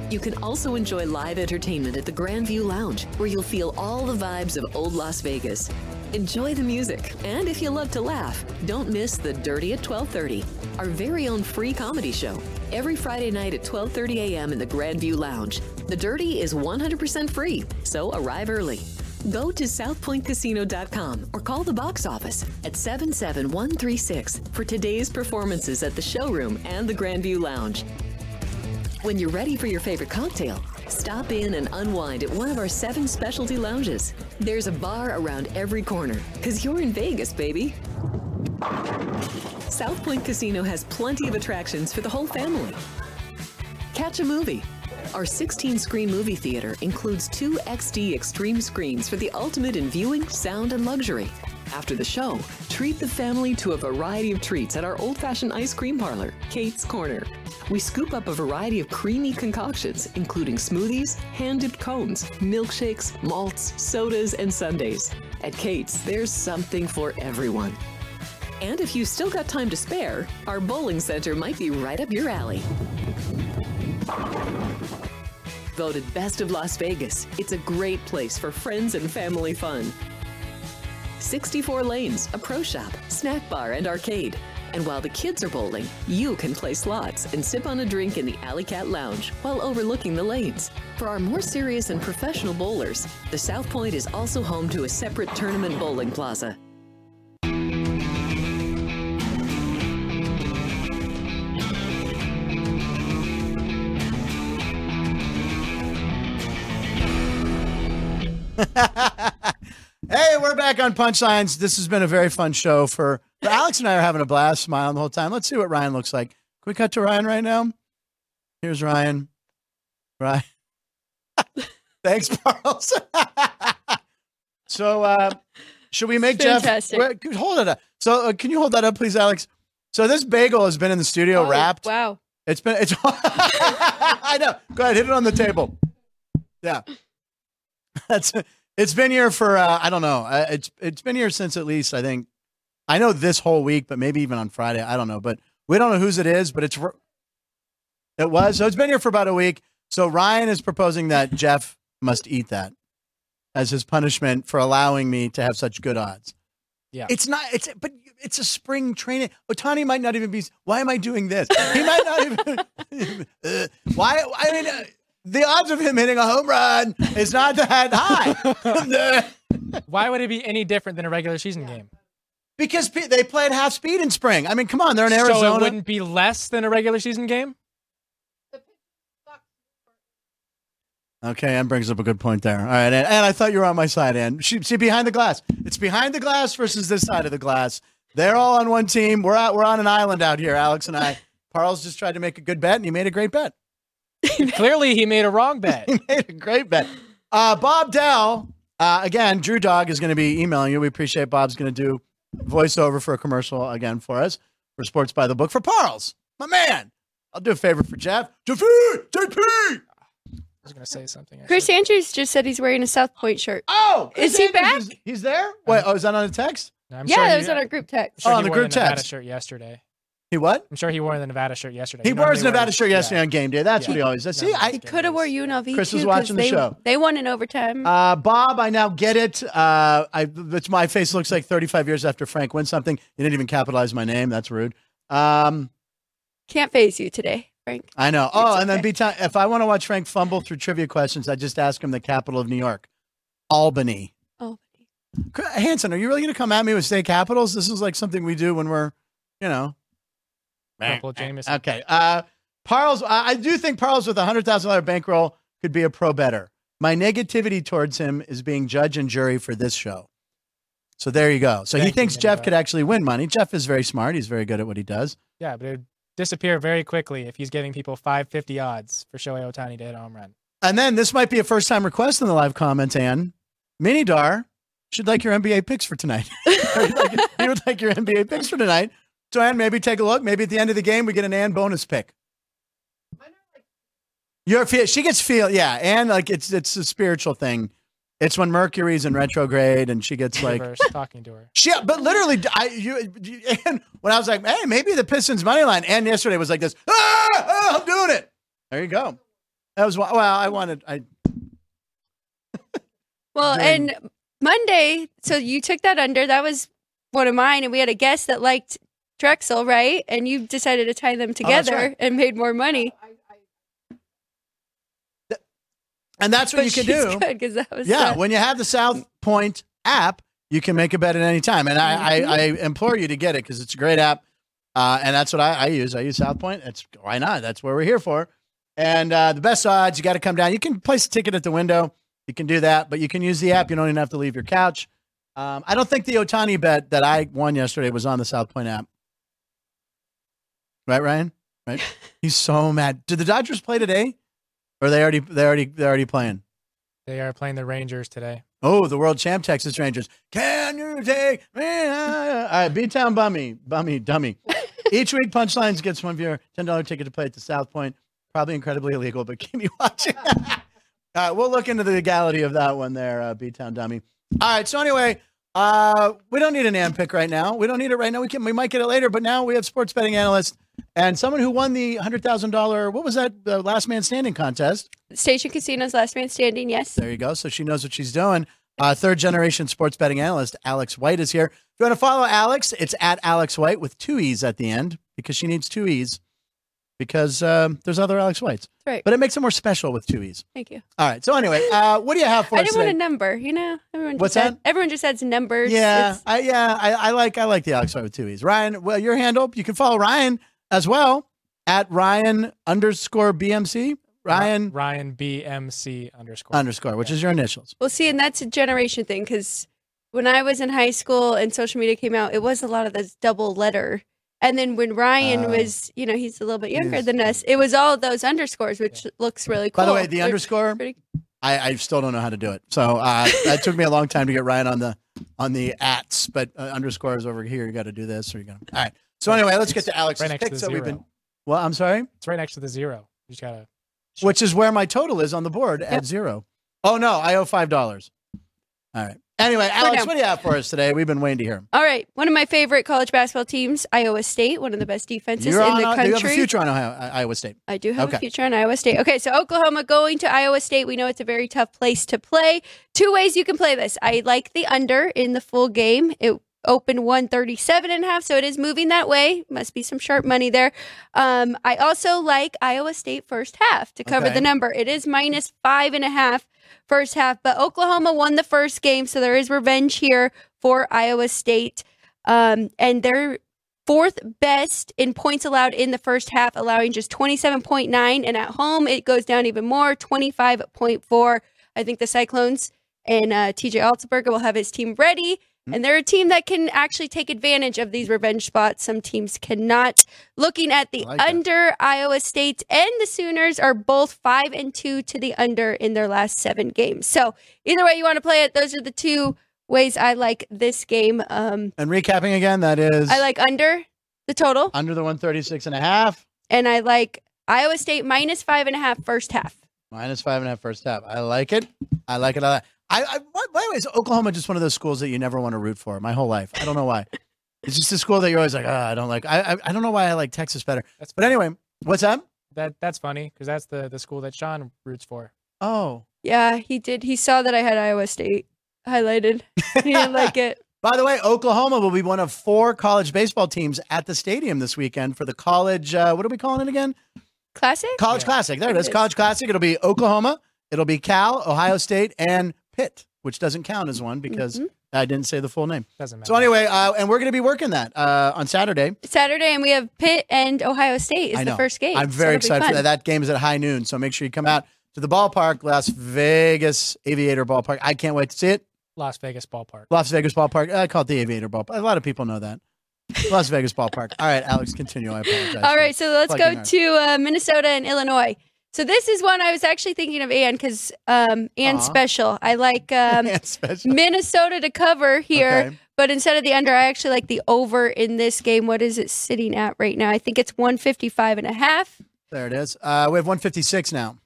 You can also enjoy live entertainment at the Grandview Lounge, where you'll feel all the vibes of old Las Vegas. Enjoy the music, and if you love to laugh, don't miss the Dirty at 12:30, our very own free comedy show, every Friday night at 12:30 a.m. in the Grandview Lounge. The Dirty is 100% free, so arrive early. Go to southpointcasino.com or call the box office at 77136 for today's performances at the showroom and the Grandview Lounge. When you're ready for your favorite cocktail, stop in and unwind at one of our seven specialty lounges. There's a bar around every corner, because you're in Vegas, baby. South Point Casino has plenty of attractions for the whole family. Catch a movie. Our 16 screen movie theater includes two XD extreme screens for the ultimate in viewing, sound, and luxury. After the show, treat the family to a variety of treats at our old fashioned ice cream parlor, Kate's Corner. We scoop up a variety of creamy concoctions, including smoothies, hand dipped cones, milkshakes, malts, sodas, and sundaes. At Kate's, there's something for everyone. And if you've still got time to spare, our bowling center might be right up your alley. Voted Best of Las Vegas, it's a great place for friends and family fun. 64 lanes, a pro shop, snack bar, and arcade. And while the kids are bowling, you can play slots and sip on a drink in the Alley Cat Lounge while overlooking the lanes. For our more serious and professional bowlers, the South Point is also home to a separate tournament bowling plaza. Hey, we're back on Punchlines. This has been a very fun show for, for Alex and I are having a blast, smiling the whole time. Let's see what Ryan looks like. Can we cut to Ryan right now? Here's Ryan. Ryan. Thanks, Charles. so, uh, should we make Fantastic. Jeff hold it up? So, uh, can you hold that up, please, Alex? So, this bagel has been in the studio Oh, wrapped Wow. It's been it's I know. Go ahead, hit it on the table. Yeah. That's it's been here for uh, I don't know. Uh, It's it's been here since at least I think I know this whole week, but maybe even on Friday. I don't know, but we don't know whose it is. But it's it was so it's been here for about a week. So Ryan is proposing that Jeff must eat that as his punishment for allowing me to have such good odds. Yeah. it's not. It's but it's a spring training. Ohtani might not even be. Why am I doing this? He might not even. Uh, why? I mean. Uh, the odds of him hitting a home run is not that high. Why would it be any different than a regular season game? because they play at half speed in spring. I mean, come on, they're in Arizona. So it wouldn't be less than a regular season game? Okay, Ann brings up a good point there. All right, Ann I thought you were on my side, Ann. She, see, behind the glass. It's behind the glass versus this side of the glass. They're all on one team. We're out. We're on an island out here, Alex and I. Parles just tried to make a good bet, and he made a great bet. Clearly, he made a wrong bet. He made a great bet. Uh, Bob Dell, uh, again, Drew Dog is going to be emailing you. We appreciate Bob's going to do voiceover for a commercial again for us for Sports by the Book for Parles, my man. I'll do a favor for Jeff. JP, JP. I was going to say something. I Chris Andrews just said he's wearing a South Point shirt. Oh, Is he Andrews back? is- he's there. Wait, oh, is that on a text? I'm yeah, sure that he- was on our group text. I'm sure Oh, on the wore group Nevada text. shirt yesterday. He what? I'm sure he wore the Nevada shirt yesterday. He normally wears Nevada wears- shirt yesterday yeah. on game day. That's what he always does. See, Normally I, He could have wore UNLV Chris too, was 'cause watching the they, show. They won in overtime. Uh, Bob, I now get it. Uh, I, it's my face looks like 35 years after Frank wins something. You didn't even capitalize my name. That's rude. Um, Can't phase you today, Frank. I know. Oh, It's and then okay. be time. If I want to watch Frank fumble through trivia questions, I just ask him the capital of New York, Albany. Oh, Cr- Hanson, are you really going to come at me with state capitals? This is like something we do when we're, you know. Couple Jameson. Okay. Uh, Parles, I, I do think Parles with a hundred thousand dollar bankroll could be a pro better. My negativity towards him is being judge and jury for this show. So there you go. So he Thank you, thinks Jeff could actually win money. Jeff is very smart. He's very good at what he does. Yeah, but it would disappear very quickly if he's giving people 550 odds for Shohei Ohtani to hit a home run. And then this might be a first time request in the live comments, Ann. Mini Dar should like your NBA picks for tonight. He'd like- he would like your NBA picks for tonight. So, Ann, maybe take a look. Maybe at the end of the game, we get an Ann bonus pick. Your feel, she gets feel, yeah. Ann, like it's it's a spiritual thing. It's when Mercury's in retrograde, and she gets like Reverse talking to her. she, but literally, I you, you and when I was like, hey, maybe the Pistons money line. And yesterday was like this. Ah, ah, I'm doing it. There you go. That was well. I wanted. I Well, Doing- and Monday, so you took that under. That was one of mine, and we had a guest that liked Drexel, right? And you decided to tie them Oh, together right. and made more money. and that's what But you can do. good that was Yeah, when you have the South Point app, you can make a bet at any time. And I, I, I implore you to get it because it's a great app. Uh, and that's what I, I use. I use South Point. It's why not? That's what we're here for. And uh, the best odds, you got to come down. You can place a ticket at the window. You can do that, but you can use the app. You don't even have to leave your couch. Um, I don't think the Ohtani bet that I won yesterday was on the South Point app. Right, Ryan? Right? He's so mad. Did the Dodgers play today? Or are they already they already they're already playing? They are playing the Rangers today. Oh, the world champ Texas Rangers. Can you take me? All right, B Town Bummy, Bummy, Dummy. Each week, Punchlines gets one viewer $10 ticket to play at the South Point. Probably incredibly illegal, but keep me watching. All right, we'll look into the legality of that one there, uh, B Town Dummy. All right, so anyway, uh, we don't need an AM pick right now. We don't need it right now. We can we might get it later, but now we have sports betting analyst and someone who won the hundred thousand dollar what was that the last man standing contest. Station Casino's last man standing. Yes. There you go. So she knows what she's doing. Uh, third generation sports betting analyst Alex White is here. If you want to follow Alex, it's at Alex White with two E's at the end because she needs two E's because um, there's other Alex Whites. That's right. But it makes it more special with two E's. Thank you. All right. So anyway, uh, what do you have for I us didn't want a number. You know, everyone. What's had- that? Everyone just adds numbers. Yeah, It's- I, yeah, I, I like I like the Alex White with two E's. Ryan, well, your handle you can follow Ryan as well at Ryan underscore BMC. Ryan Ryan BMC underscore. underscore, which is your initials. Well, see, and that's a generation thing because when I was in high school and social media came out, it was a lot of this double letter. And then when Ryan Oh. was, you know, he's a little bit younger than us, it was all those underscores, which looks really cool. By the way, the They're underscore pretty- I, I still don't know how to do it. So uh, that took me a long time to get Ryan on the on the ats, but uh, underscores over here. You got to do this, or you got. To. All right. So anyway, let's get to Alex's right next to picks the that we've zero. been. Well, I'm sorry. It's right next to the zero. You just gotta. Which is where my total is on the board at zero. Oh no, I owe five dollars. All right. Anyway, Alex, what do you have for us today? We've been waiting to hear. 'em. All right, one of my favorite college basketball teams, Iowa State, one of the best defenses You're in on. the country. you have a future on Ohio, Iowa State. I do have Okay. a future on Iowa State. Okay, so Oklahoma going to Iowa State. We know it's a very tough place to play. Two ways you can play this. I like the under in the full game. It opened 137 and a half, so it is moving that way. Must be some sharp money there. Um, I also like Iowa State first half to cover Okay. the number. It is minus five and a half first half, but Oklahoma won the first game, so there is revenge here for Iowa State. Um, and they're fourth best in points allowed in the first half, allowing just 27.9. And at home, it goes down even more 25.4. I think the Cyclones and uh, TJ Otzelberger will have his team ready. And they're a team that can actually take advantage of these revenge spots. Some teams cannot. Looking at the like that. under, Iowa State and the Sooners are both five and two to the under in their last seven games. So either way you want to play it, those are the two ways I like this game. Um, And recapping again, that is I like under the total, under the 136 and a half, and I like Iowa State minus five and a half first half. minus five and a half first half. I like it. I like it. a like- I, I by by the way, is Oklahoma just one of those schools that you never want to root for? My whole life, I don't know why. It's just a school that you're always like, ah, I don't like. I, I I don't know why I like Texas better. That's But anyway, what's up? that that's funny because that's the the school that Sean roots for. Oh, Yeah, he did. He saw that I had Iowa State highlighted. He didn't like it. By the way, Oklahoma will be one of four college baseball teams at the stadium this weekend for the college. Uh, what are we calling it again? Classic. College Yeah. Classic. There it It is. is. College Classic. It'll be Oklahoma. It'll be Cal, Ohio State, and Pitt, which doesn't count as one because Mhm. I didn't say the full name. Doesn't matter. So anyway, uh, and we're going to be working that uh, on Saturday. Saturday, and we have Pitt and Ohio State is I the know. first game. I'm very it'll excited for that. That game is at high noon, so make sure you come out to the ballpark, Las Vegas Aviator Ballpark. I can't wait to see it. Las Vegas ballpark. Las Vegas Ballpark. I call it the Aviator Ballpark. A lot of people know that. Las Vegas Ballpark. All right, Alex, continue. I apologize. All right, so let's go our- to uh, Minnesota and Illinois. So this is one I was actually thinking of Ann because um, Ann Aw. special. I like um. Minnesota to cover here, Okay. but instead of the under, I actually like the over in this game. What is it sitting at right now? I think it's 155 and a half. There it is. Uh, we have 156 now.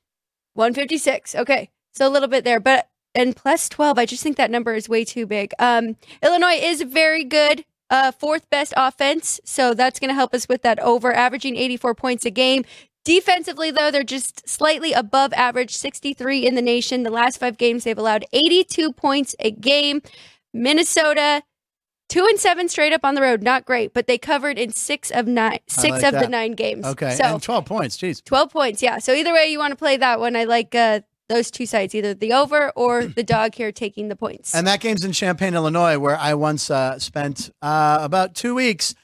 156. Okay. So a little bit there, but and plus 12. I just think that number is way too big. Um, Illinois is very good. Uh, fourth best offense. So that's going to help us with that over, averaging 84 points a game. Defensively, though, they're just slightly above average, 63 in the nation. The last five games, they've allowed 82 points a game. Minnesota, two and seven straight up on the road, not great, but they covered in six of nine, six like of the nine games. Okay. so and 12 points. Jeez. 12 points, yeah. So either way you want to play that one, I like uh, those two sides, either the over or the dog here taking the points. And that game's in Champaign, Illinois, where I once uh, spent uh, about two weeks.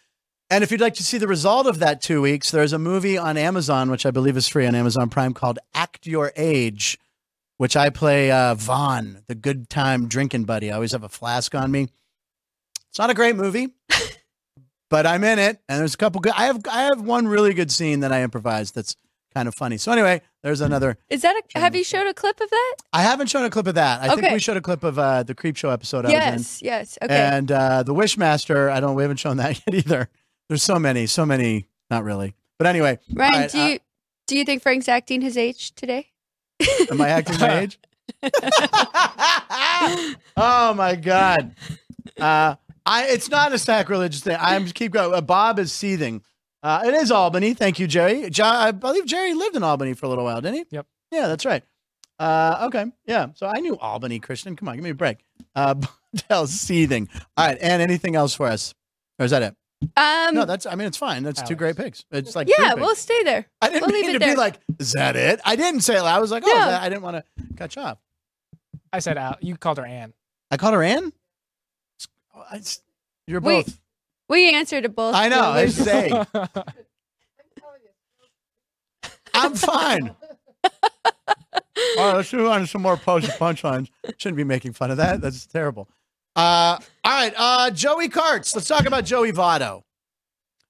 And if you'd like to see the result of that two weeks, there's a movie on Amazon, which I believe is free on Amazon Prime, called Act Your Age, which I play uh, Vaughn, the good time drinking buddy. I always have a flask on me. It's not a great movie, but I'm in it, and there's a couple good. I have I have one really good scene that I improvised that's kind of funny. So anyway, there's another. Is that a, have you showed a clip of that? I haven't shown a clip of that. I think we showed a clip of uh, the Creepshow episode. I was in. yes, yes. Okay. And uh, the Wishmaster, I don't. We haven't shown that yet either. There's so many, so many. Not really, but anyway. Ryan, all right, do uh, you do you think Frank's acting his age today? Am I acting my age? oh my god. Uh, I. It's not a sacrilegious thing. I'm keep going. Uh, Bob is seething. Uh, it is Albany. Thank you, Jerry. Jo- I believe Jerry lived in Albany for a little while, didn't he? Yep. Yeah, that's right. Uh, okay. Yeah. So I knew Albany, Christian. Come on, give me a break. Uh, Dell's seething. All right. And anything else for us? Or is that it? Um, No, that's. I mean, it's fine. That's two great picks. It's like yeah, we'll stay there. I didn't we'll leave mean it to be like, is that it? I didn't say it. I was like, oh, No. I didn't want to cut you off. I said Al. You called her Ann. I called her Ann. Oh, You're both. We answered to both. I know. I numbers. say I'm fine. All right, let's move on to some more post punchlines. Shouldn't be making fun of that. That's terrible. Uh, all right, uh, Joey Carts. Let's talk about Joey Votto.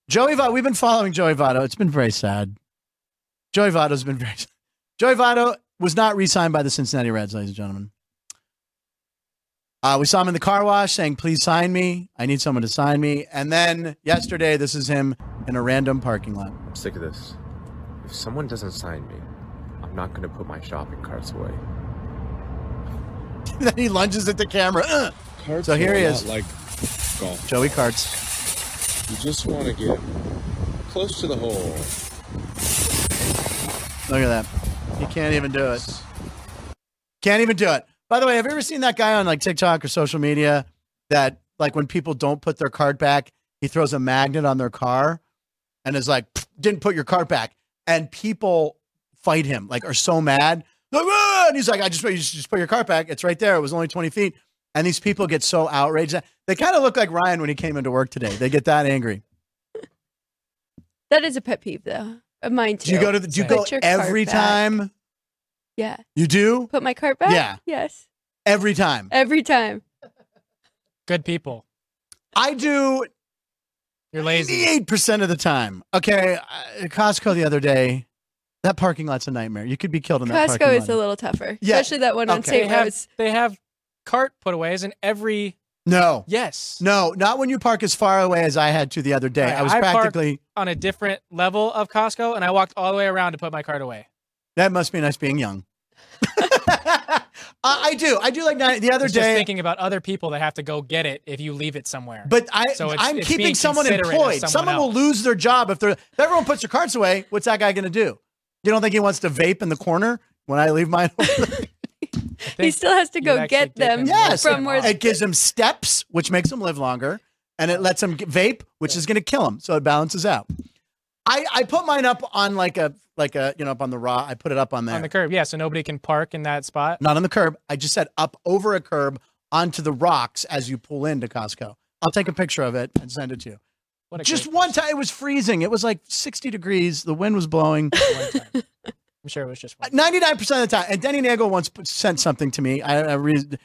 Joey Votto. We've been following Joey Votto. It's been very sad. Joey Votto's been very. Joey Votto was not re-signed by the Cincinnati Reds, ladies and gentlemen. Uh, we saw him in the car wash saying, "Please sign me. I need someone to sign me." And then yesterday, this is him in a random parking lot. I'm sick of this. If someone doesn't sign me, I'm not gonna put my shopping carts away. then he lunges at the camera. Ugh. So here he is. Like golf. Joey Carts. You just want to get close to the hole. Look at that. He can't even do it. Can't even do it. By the way, have you ever seen that guy on like TikTok or social media that like when people don't put their cart back, he throws a magnet on their car and is like, didn't put your cart back. And people fight him, like are so mad. Like, "Ah!" and he's like, I just you just put your cart back. It's right there. It was only 20 feet. And these people get so outraged. They kind of look like Ryan when he came into work today. They get that angry. That is a pet peeve, though. Of mine too. Do you go to the, do you Same. go Put your cart every back. time? Yeah. You do? Put my cart back. Yeah. Yes. Every time. Every time. Good people. I do You're lazy. 88% of the time. Okay, uh, Costco the other day, that parking lot's a nightmare. You could be killed in that Costco parking is a little tougher, Yeah. especially that one on Okay. They St. have Rose. they have cart put away putaways in every no. yes No, not when you park as far away as I had to the other day. Right, I was I practically on a different level of Costco, and I walked all the way around to put my cart away. that must be nice being young. I do. I do like nine, the other It's just day. thinking about other people that have to go get it if you leave it somewhere. But I, So it's- I'm it's keeping someone employed. someone Someone will lose their job if they're if everyone puts their carts away. What's that guy going to do? You don't think he wants to vape in the corner when I leave mine? He still has to go get get them Yes, from where it gives him steps, which makes him live longer, and it lets him get vape, which is going to kill him. So it balances out. I, I put mine up on like a like a you know up on the raw. I put it up on there, on the curb, yeah, so nobody can park in that spot. not on the curb. I just said up over a curb onto the rocks as you pull into Costco. I'll take a picture of it and send it to you. What a Just great one time, it was freezing. It was like sixty degrees. The wind was blowing. I'm sure it was just. Ninety nine percent of the time. And Denny Nagel once sent something to me. I, I read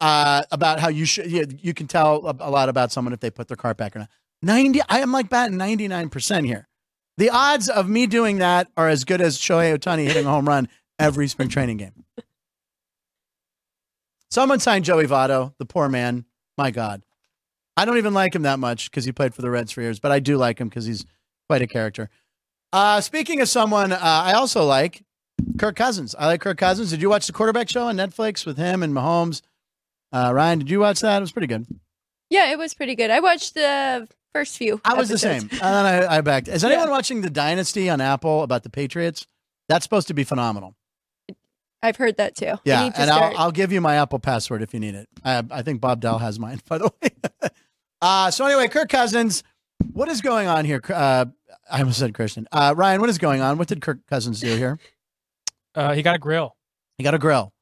uh, about how you should. You, you can tell a, a lot about someone if they put their cart back or not. Ninety. I am like batting ninety nine percent here. The odds of me doing that are as good as Shohei Ohtani hitting a home run every spring training game. Someone signed Joey Votto, the poor man. My God, I don't even like him that much because he played for the Reds for years, but I do like him because he's quite a character. Uh, speaking of someone uh, I also like, Kirk Cousins. I like Kirk Cousins. Did you watch the quarterback show on Netflix with him and Mahomes? Uh, Ryan, did you watch that? It was pretty good. Yeah, it was pretty good. I watched the first few. I was the same. And then I, I backed. Is anyone Yeah. watching The Dynasty on Apple about the Patriots? That's supposed to be phenomenal. I've heard that too. Yeah, to and. I'll, I'll give you my Apple password if you need it. I, I think Bob Dell has mine, by the way. uh, so anyway, Kirk Cousins, what is going on here? Uh, I almost said Christian. Uh, Ryan, what is going on? What did Kirk Cousins do here? Uh, he got a grill. He got a grill.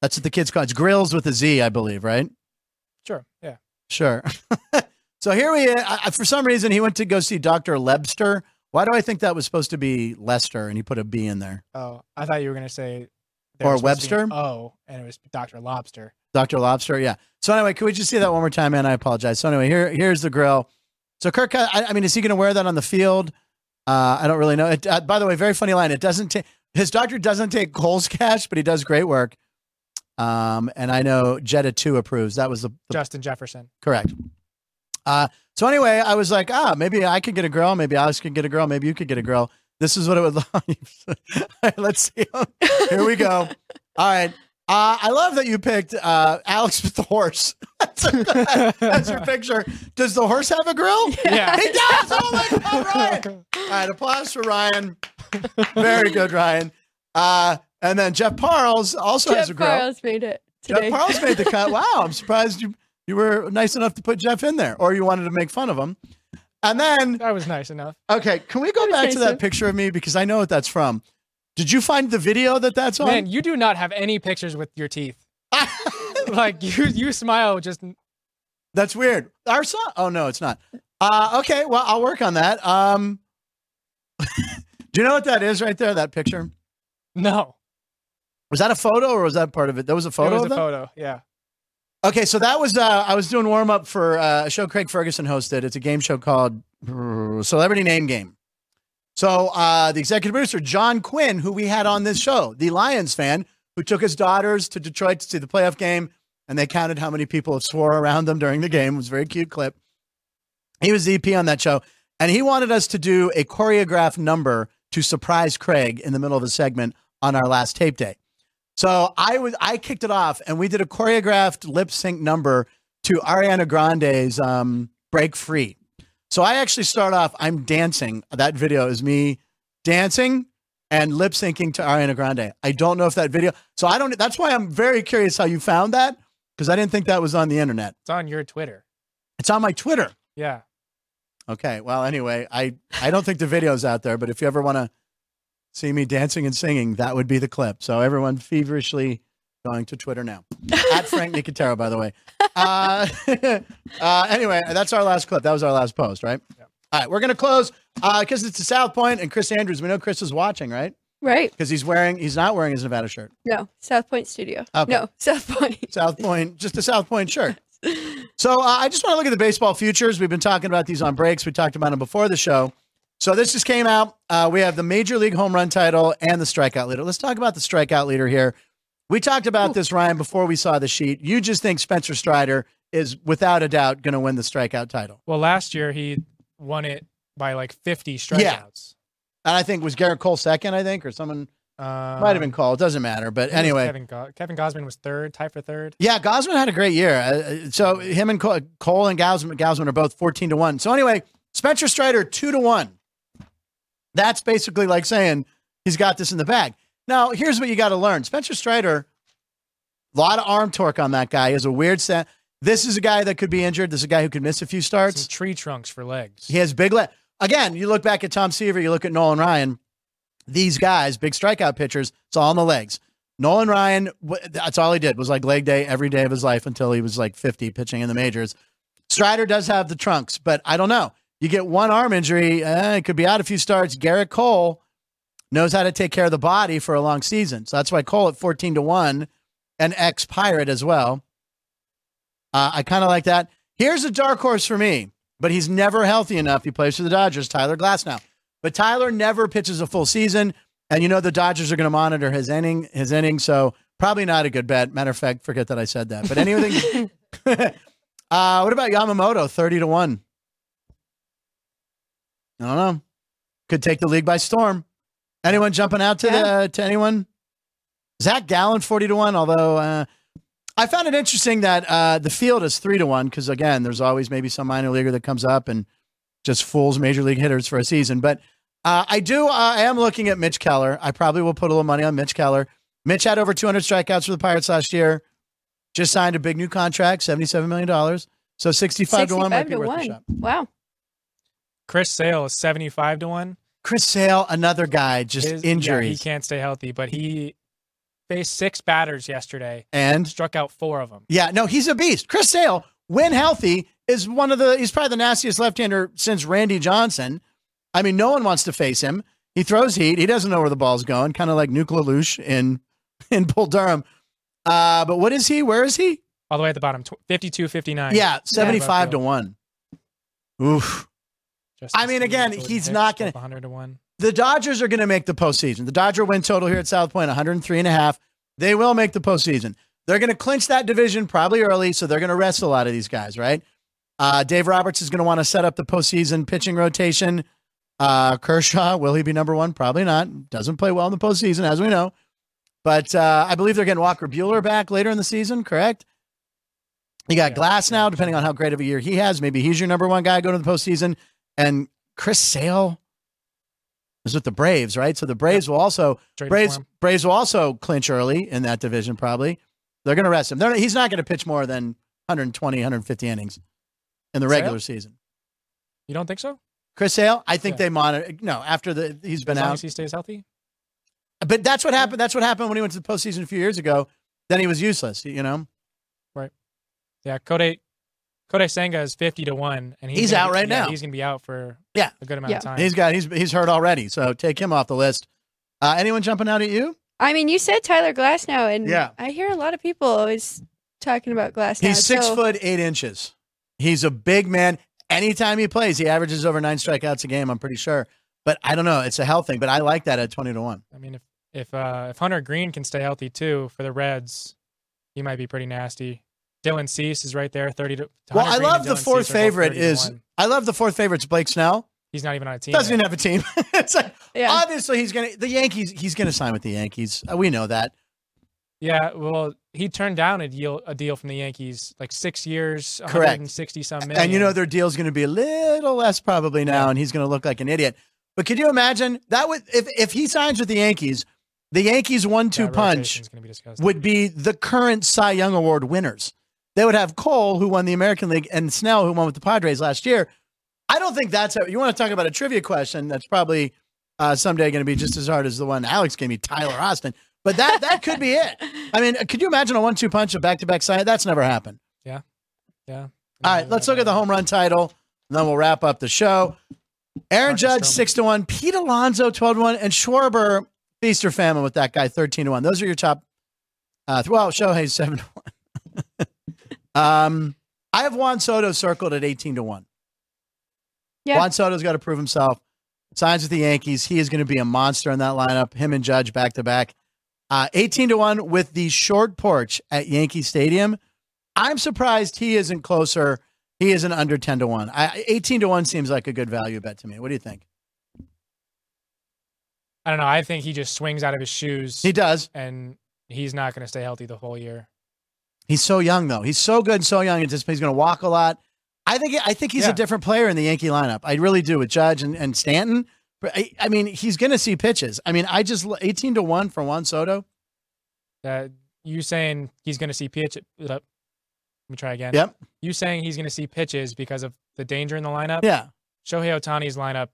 That's what the kids call it. It's grills with a Z, I believe, right? Sure, yeah. Sure. so here we, I- for some reason, he went to go see Dr. Lebster. Why do I think that was supposed to be Lester and he put a B in there? Oh, I thought you were gonna say Or was supposed an Webster? Oh, and it was Doctor Lobster. Dr. Lobster, yeah. So anyway, could we just see that one more time, man? I apologize. So anyway, here, here's the grill. So Kirk, I, I mean, is he going to wear that on the field? Uh, I don't really know. It, uh, by the way, very funny line. It doesn't take his doctor doesn't take Cole's cash, but he does great work. Um, and I know Jetta two approves. That was the, the Justin Jefferson. Correct. Uh, so anyway, I was like, ah, maybe I could get a girl. Maybe Alex could get a girl. Maybe you could get a girl. This is what it would look like. Let's see. Here we go. All right. Uh, I love that you picked uh, Alex with the horse. that's, that's your picture. Does the horse have a grill? Yeah. He does. Oh my God, Ryan. All right. Applause for Ryan. Very good, Ryan. Uh, and then Jeff Parles also has a Jeff grill. Carlos made it today. Jeff Parles made the cut. Wow, I'm surprised you you were nice enough to put Jeff in there, or you wanted to make fun of him. And then, That was nice enough. okay, can we go back nice to that of- picture of me because I know what that's from. Did you find the video that that's on? Man, you do not have any pictures with your teeth. like you, you smile just. that's weird. Our son? Oh no, it's not. Uh, okay, well I'll work on that. Um, do you know what that is right there? That picture No, was that a photo or was that part of it? That was a photo. it was a photo. Yeah. Okay, so that was uh, I was doing warm up for uh, a show Craig Ferguson hosted. It's a game show called Celebrity Name Game. So uh, the executive producer John Quinn, who we had on this show, the Lions fan, who took his daughters to Detroit to see the playoff game, and they counted how many people swore around them during the game. It was a very cute clip. He was the EP on that show, and he wanted us to do a choreographed number to surprise Craig in the middle of a segment on our last tape day. So I was I kicked it off, and we did a choreographed lip sync number to Ariana Grande's um, "Break Free." So I actually start off. I'm dancing. That video is me dancing and lip syncing to Ariana Grande. I don't know if that video. So I don't. That's why I'm very curious how you found that because I didn't think that was on the internet. It's on your Twitter. It's on my Twitter. Yeah. Okay. Well, anyway, I I don't think the video's out there, but if you ever want to see me dancing and singing, that would be the clip. So everyone feverishly going to Twitter now. At Frank Nicotero, by the way. Uh, uh, anyway, that's our last clip. That was our last post, right? All right, we're gonna close because it's a South Point and Chris Andrews. We know Chris is watching, right? Right. Because he's wearing he's not wearing his Nevada shirt. No, South Point Studio. Okay. No, South Point. South Point, just a South Point shirt. So uh, I just want to look at the baseball futures. We've been talking about these on breaks. We talked about them before the show. So this just came out. Uh, we have the Major League home run title and the strikeout leader. Let's talk about the strikeout leader here. We talked about this, Ryan, before we saw the sheet. You just think Spencer Strider is without a doubt going to win the strikeout title. Well, last year he won it by like 50 strikeouts. Yeah. And I think was Gerrit Cole second, I think, or someone Uh, might have been called. It doesn't matter. But I think it was anyway, Kevin, Go- Kevin Gausman was third, tied for third. Yeah, Gausman had a great year. Uh, so him and Cole, Cole and Gausman, Gausman are both 14 to 1. So anyway, Spencer Strider 2 to 1. That's basically like saying he's got this in the bag. Now, here's what you got to learn. Spencer Strider, a lot of arm torque on that guy. is a weird set. This is a guy that could be injured. This is a guy who could miss a few starts. Some tree trunks for legs. He has big leg. Again, you look back at Tom Seaver, you look at Nolan Ryan. These guys, big strikeout pitchers, it's all in the legs. Nolan Ryan, that's all he did was like leg day every day of his life until he was like 50 pitching in the majors. Strider does have the trunks, but I don't know. You get one arm injury, eh, it could be out a few starts. Gerrit Cole knows how to take care of the body for a long season. So that's why I call it 14 to 1 and ex Pirate as well. Uh, I kind of like that. Here's a dark horse for me, but he's never healthy enough. He plays for the Dodgers, Tyler Glasnow. But Tyler never pitches a full season, and you know the Dodgers are going to monitor his inning, his inning. So probably not a good bet. Matter of fact, forget that I said that. But anything. uh, what about Yamamoto, thirty to one? I don't know. Could take the league by storm. Anyone jumping out to the to anyone? Zach Gallen, forty to one. Although uh, I found it interesting that uh, the field is three to one because again, there's always maybe some minor leaguer that comes up and just fools major league hitters for a season. But uh, I do. Uh, I am looking at Mitch Keller. I probably will put a little money on Mitch Keller. Mitch had over 200 strikeouts for the Pirates last year. Just signed a big new contract, 77 million dollars. So 65, to one might be to worth a shot. Wow. Chris Sale is 75 to 1. Chris Sale, another guy, just His- yeah, injuries he can't stay healthy, but he faced six batters yesterday, and struck out four of them. Yeah, no, he's a beast. Chris Sale, when healthy, is one of the he's probably the nastiest left-hander since Randy Johnson. I mean, no one wants to face him. He throws heat. He doesn't know where the ball's going, kind of like Nuke LaLoosh in in Bull Durham. Uh, but what is he? Where is he? All the way at the bottom, tw- 52 59. Yeah, 75 to 1. Oof. I mean, again, he's not gonna- 100 to 1. The Dodgers are going to make the postseason. The Dodger win total here at South Point, 103 and a half. They will make the postseason. They're going to clinch that division probably early, so they're going to rest a lot of these guys, right? Uh, Dave Roberts is going to want to set up the postseason pitching rotation. Uh, Kershaw, will he be number one? Probably not. Doesn't play well in the postseason, as we know. But uh, I believe they're getting Walker Buehler back later in the season, correct? You got Glasnow, depending on how great of a year he has. Maybe he's your number one guy going to the postseason. And Chris Sale is with the Braves, right? So the Braves will also Traded Braves. Braves will also clinch early in that division. Probably they're going to rest him. They're, he's not going to pitch more than 120, 150 innings in the Sale? regular season. You don't think so? Chris Sale, I think Yeah. they monitor. No, after the he's been as long out, as he stays healthy? but that's what happened. That's what happened when he went to the postseason a few years ago. Then he was useless. You know, Right. Yeah, Kodai Kodai Senga is 50 to 1 and He's gonna out be- right yeah, now. He's going to be out for Yeah. a good amount Yeah. of time. he's got he's he's hurt already. So take him off the list. Uh, anyone jumping out at you? I mean, you said Tyler Glasnow, and Yeah. I hear a lot of people always talking about Glasnow. He's six so- foot eight inches. He's a big man. Anytime he plays, he averages over nine strikeouts a game. I'm pretty sure. But I don't know. It's a health thing. But I like that at twenty to one. I mean, if if uh, if Hunter Greene can stay healthy too for the Reds, he might be pretty nasty. Dylan Cease is right there, 30 to. to Well, I love the fourth Cease favorite is I love the fourth favorite's Blake Snell. He's not even on a team. Doesn't yet. even have a team. it's like Yeah. obviously he's gonna the Yankees. He's gonna sign with the Yankees. Uh, we know that. Yeah, well, he turned down a deal a deal from the Yankees, like six years, Correct. sixty some million. And you know their deal's going to be a little less probably now, and he's going to look like an idiot. But could you imagine that would if if he signs with the Yankees, the Yankees one-two That punch be would be the current Cy Young Award winners. They would have Cole, who won the American League, and Snell, who won with the Padres last year. I don't think that's a, you want to talk about a trivia question. That's probably uh, someday going to be just as hard as the one Alex gave me, Tyler Austin. But that that could be it. I mean, could you imagine a one-two punch of back-to-back Cy? That's never happened. yeah. Yeah. All right, let's look at the home run title, and then we'll wrap up the show. Aaron Marcus Judge Stroman. six to one, Pete Alonso twelve to one, and Schwarber feast or famine with that guy thirteen to one. Those are your top. Uh, well, Shohei seven to one. Um, I have Juan Soto circled at eighteen to one. Yeah. Juan Soto's got to prove himself. Signs with the Yankees. He is going to be a monster in that lineup. Him and Judge back to back. Uh, 18 to 1 with the short porch at Yankee Stadium. I'm surprised he isn't closer. He isn't under 10 to 1. I, 18 to 1 seems like a good value bet to me. What do you think? I don't know. I think he just swings out of his shoes, He does. and he's not going to stay healthy the whole year. He's so young though. He's so good and so young. He's going to walk a lot. I think I think he's Yeah. a different player in the Yankee lineup. I really do with Judge and, and Stanton. But I, I mean, he's going to see pitches. I mean, I just 18 to 1 for Juan Soto. Uh, you saying he's going to see pitch? Let me try again. Yep. You saying he's going to see pitches because of the danger in the lineup? Yeah. Shohei Ohtani's lineup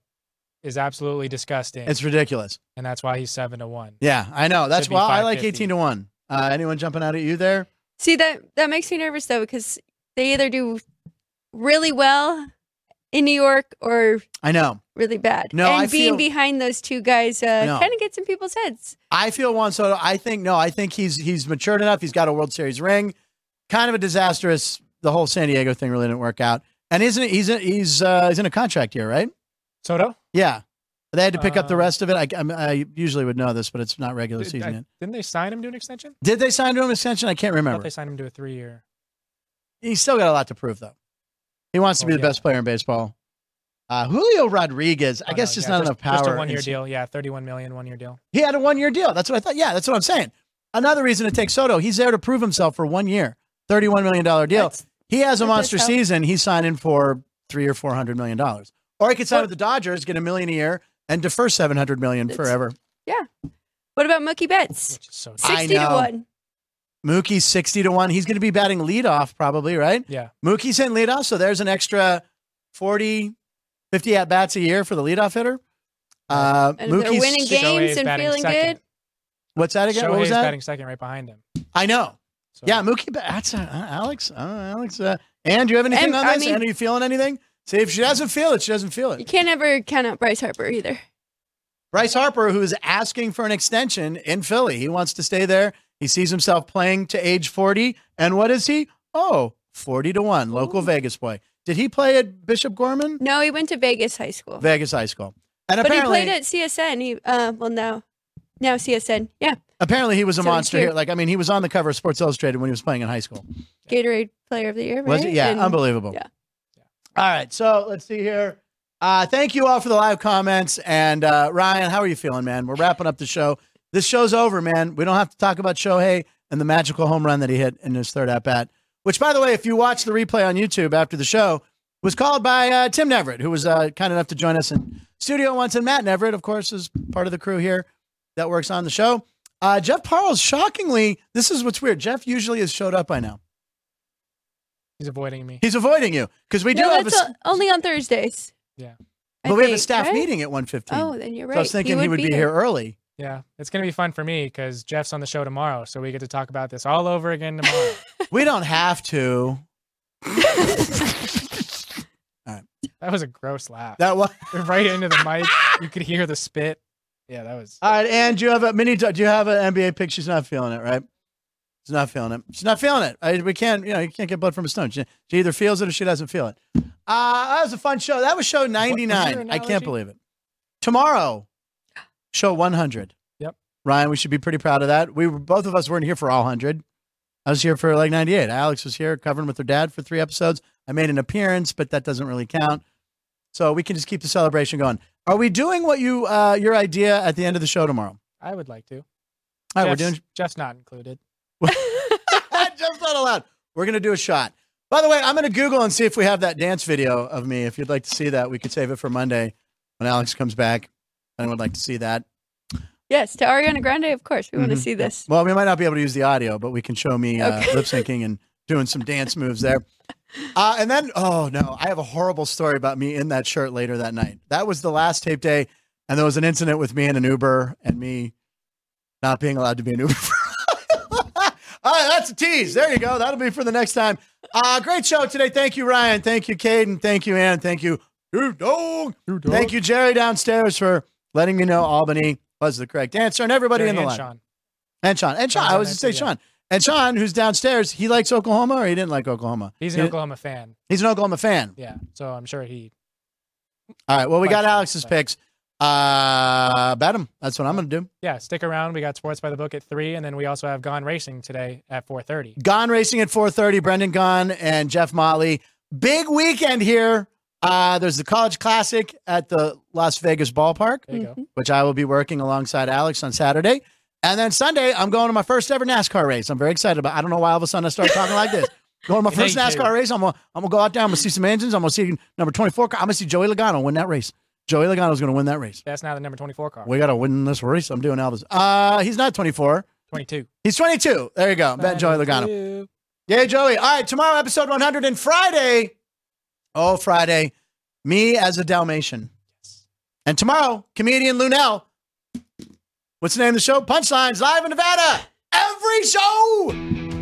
is absolutely disgusting, It's ridiculous. and that's why he's seven to one. Yeah, I know. That's why I like 18 to 1. Uh, anyone jumping out at you there? See that that makes me nervous though because they either do really well in New York or I know. really bad. No, and I being feel- behind those two guys uh, No. kind of gets in people's heads. I feel Juan Soto. I think no. I think he's he's matured enough. He's got a World Series ring. Kind of a disastrous. The whole San Diego thing really didn't work out. And isn't it, he's a, he's uh, he's in a contract here, right? Soto? Yeah. They had to pick up the Uh, rest of it. I, I, I usually would know this, but it's not regular Did, season I- yet. didn't they sign him to an extension? Did they sign to him extension? I can't I thought remember. they signed him to a three year. He's still got a lot to prove, though. He wants to Oh, be the yeah. best player in baseball. Uh, Julio Rodriguez, I Oh, guess no, just yeah, not enough power. Just a one year deal. Yeah, 31 million, one year deal. He had a one year deal. That's what I thought. Yeah, that's what I'm saying. Another reason to take Soto. He's there to prove himself for one year, $31 million deal. That's- he has a monster help. season. He's signing for three or four hundred million dollars. Or he could sign with the Dodgers, get a million a year, and defer seven hundred million It's- forever. Yeah. What about Mookie Betts? So I Sixty to know. one. Mookie's sixty to one. He's going to be batting leadoff probably, right? Yeah. Mookie's in leadoff, so there's an extra 40, 50 at bats a year for the leadoff hitter. Uh, And Mookie's winning games and feeling second. good. what's that again? what Shohei was that? batting second right behind him. I know. So, Yeah, Mookie. Ba- That's uh, uh, Alex. Uh, Alex. Uh, and do you have anything And, on I this? mean- and are you feeling anything? See, if she doesn't feel it, she doesn't feel it. You can't ever count out Bryce Harper either. Bryce Harper, who is asking for an extension in Philly, he wants to stay there. He sees himself playing to age 40. And what is he? Oh, 40 to 1, local Vegas boy. Did he play at Bishop Gorman? No, he went to Vegas High School, Vegas High School. And apparently but he played at CSN. He uh, well now, now CSN. Yeah, apparently he was a So monster here. here. Like, I mean, he was on the cover of Sports Illustrated when he was playing in high school. Gatorade Player of the Year. Right? Was it? Yeah, And- unbelievable. yeah. All right, so let's see here. Uh, thank you all for the live comments. And uh, Ryan, how are you feeling, man? We're wrapping up the show. This show's over, man. We don't have to talk about Shohei and the magical home run that he hit in his third at bat. Which, by the way, if you watch the replay on YouTube after the show, was called by uh, Tim Neverett, who was uh, kind enough to join us in studio once. And Matt Neverett, of course, is part of the crew here that works on the show. Uh, Jeff Parles, shockingly, this is what's weird. Jeff usually has showed up by now. He's avoiding me. He's avoiding you because we do no, have a, that's s- o- only on Thursdays. Yeah. I but we have a staff right? meeting at 1.15. Oh, then you're right. So I was thinking he would, be, there. here early. Yeah. It's going to be fun for me because Jeff's on the show tomorrow. So we get to talk about this all over again tomorrow. We don't have to. that was a gross laugh. That was right into the mic. You could hear the spit. Yeah, that was. all right. And you have a mini? Do you have an NBA pick? She's not feeling it, right? She's not feeling it. She's not feeling it. I, we can't. You know, you can't get blood from a stone. She, she either feels it or she doesn't feel it. Uh, that was a fun show. That was show ninety your nine. I can't believe it. Tomorrow, show one hundred. Yep. Ryan, we should be pretty proud of that. We were both of us weren't here for all hundred. I was here for like ninety eight. Alex was here covering with her dad for three episodes. I made an appearance, but that doesn't really count. so we can just keep the celebration going. Are we doing what you uh, your idea at the end of the show tomorrow? I would like to. All right, we're doing Jeff's not included. Just not allowed. We're gonna do a shot. By the way, I'm gonna Google and see if we have that dance video of me. If you'd like to see that, we could save it for Monday when Alex comes back. Anyone would like to see that? Yes, to Ariana Grande, of course. We want to see this. Well, we might not be able to use the audio, but we can show me uh, Okay. lip syncing and doing some dance moves there. Uh, and then, oh no, I have a horrible story about me in that shirt later that night. That was the last tape day, and there was an incident with me in an Uber and me not being allowed to be an Uber. All right, that's a tease. There you go. That'll be for the next time. Uh, great show today. Thank you, Ryan. Thank you, Caden. Thank you, Ann. Thank you, you dog. Thank you, Jerry downstairs for letting me know Albany was the correct answer, and everybody Jerry in the and line. Sean. And Sean. And Sean. Sean's I was there to say yeah. Sean. And Sean, who's downstairs, he likes Oklahoma or he didn't like Oklahoma? He's He- an Oklahoma fan. He's an Oklahoma fan. Yeah, so I'm sure he. All right. Well, we got Likes- Alex's picks. Uh, bet him. That's what I'm going to do. Yeah, stick around. We got Sports by the Book at three, and then we also have Gone Racing today at 4:30. Gone Racing at 4:30. Brendan Gaughan and Jeff Motley. Big weekend here. Uh, there's the College Classic at the Las Vegas Ballpark, There you go. which I will be working alongside Alex on Saturday. And then Sunday, I'm going to my first ever NASCAR race. I'm very excited about. I don't know why all of a sudden I start talking like this. Going to my first NASCAR race. I'm gonna, I'm gonna go out there. I'm gonna see some engines. I'm gonna see number 24. I'm gonna see Joey Logano win that race. Joey Logano's gonna win that race. That's now the number 24 car. We gotta win this race. I'm doing Elvis. Uh, he's not 24. 22. He's 22. There you go. Bet Joey Logano. Yay, Joey. All right, tomorrow, episode 100, and Friday. Oh, Friday. Me as a Dalmatian. Yes. And tomorrow, comedian Lunel. What's the name of the show? Punchlines live in Nevada. Every show.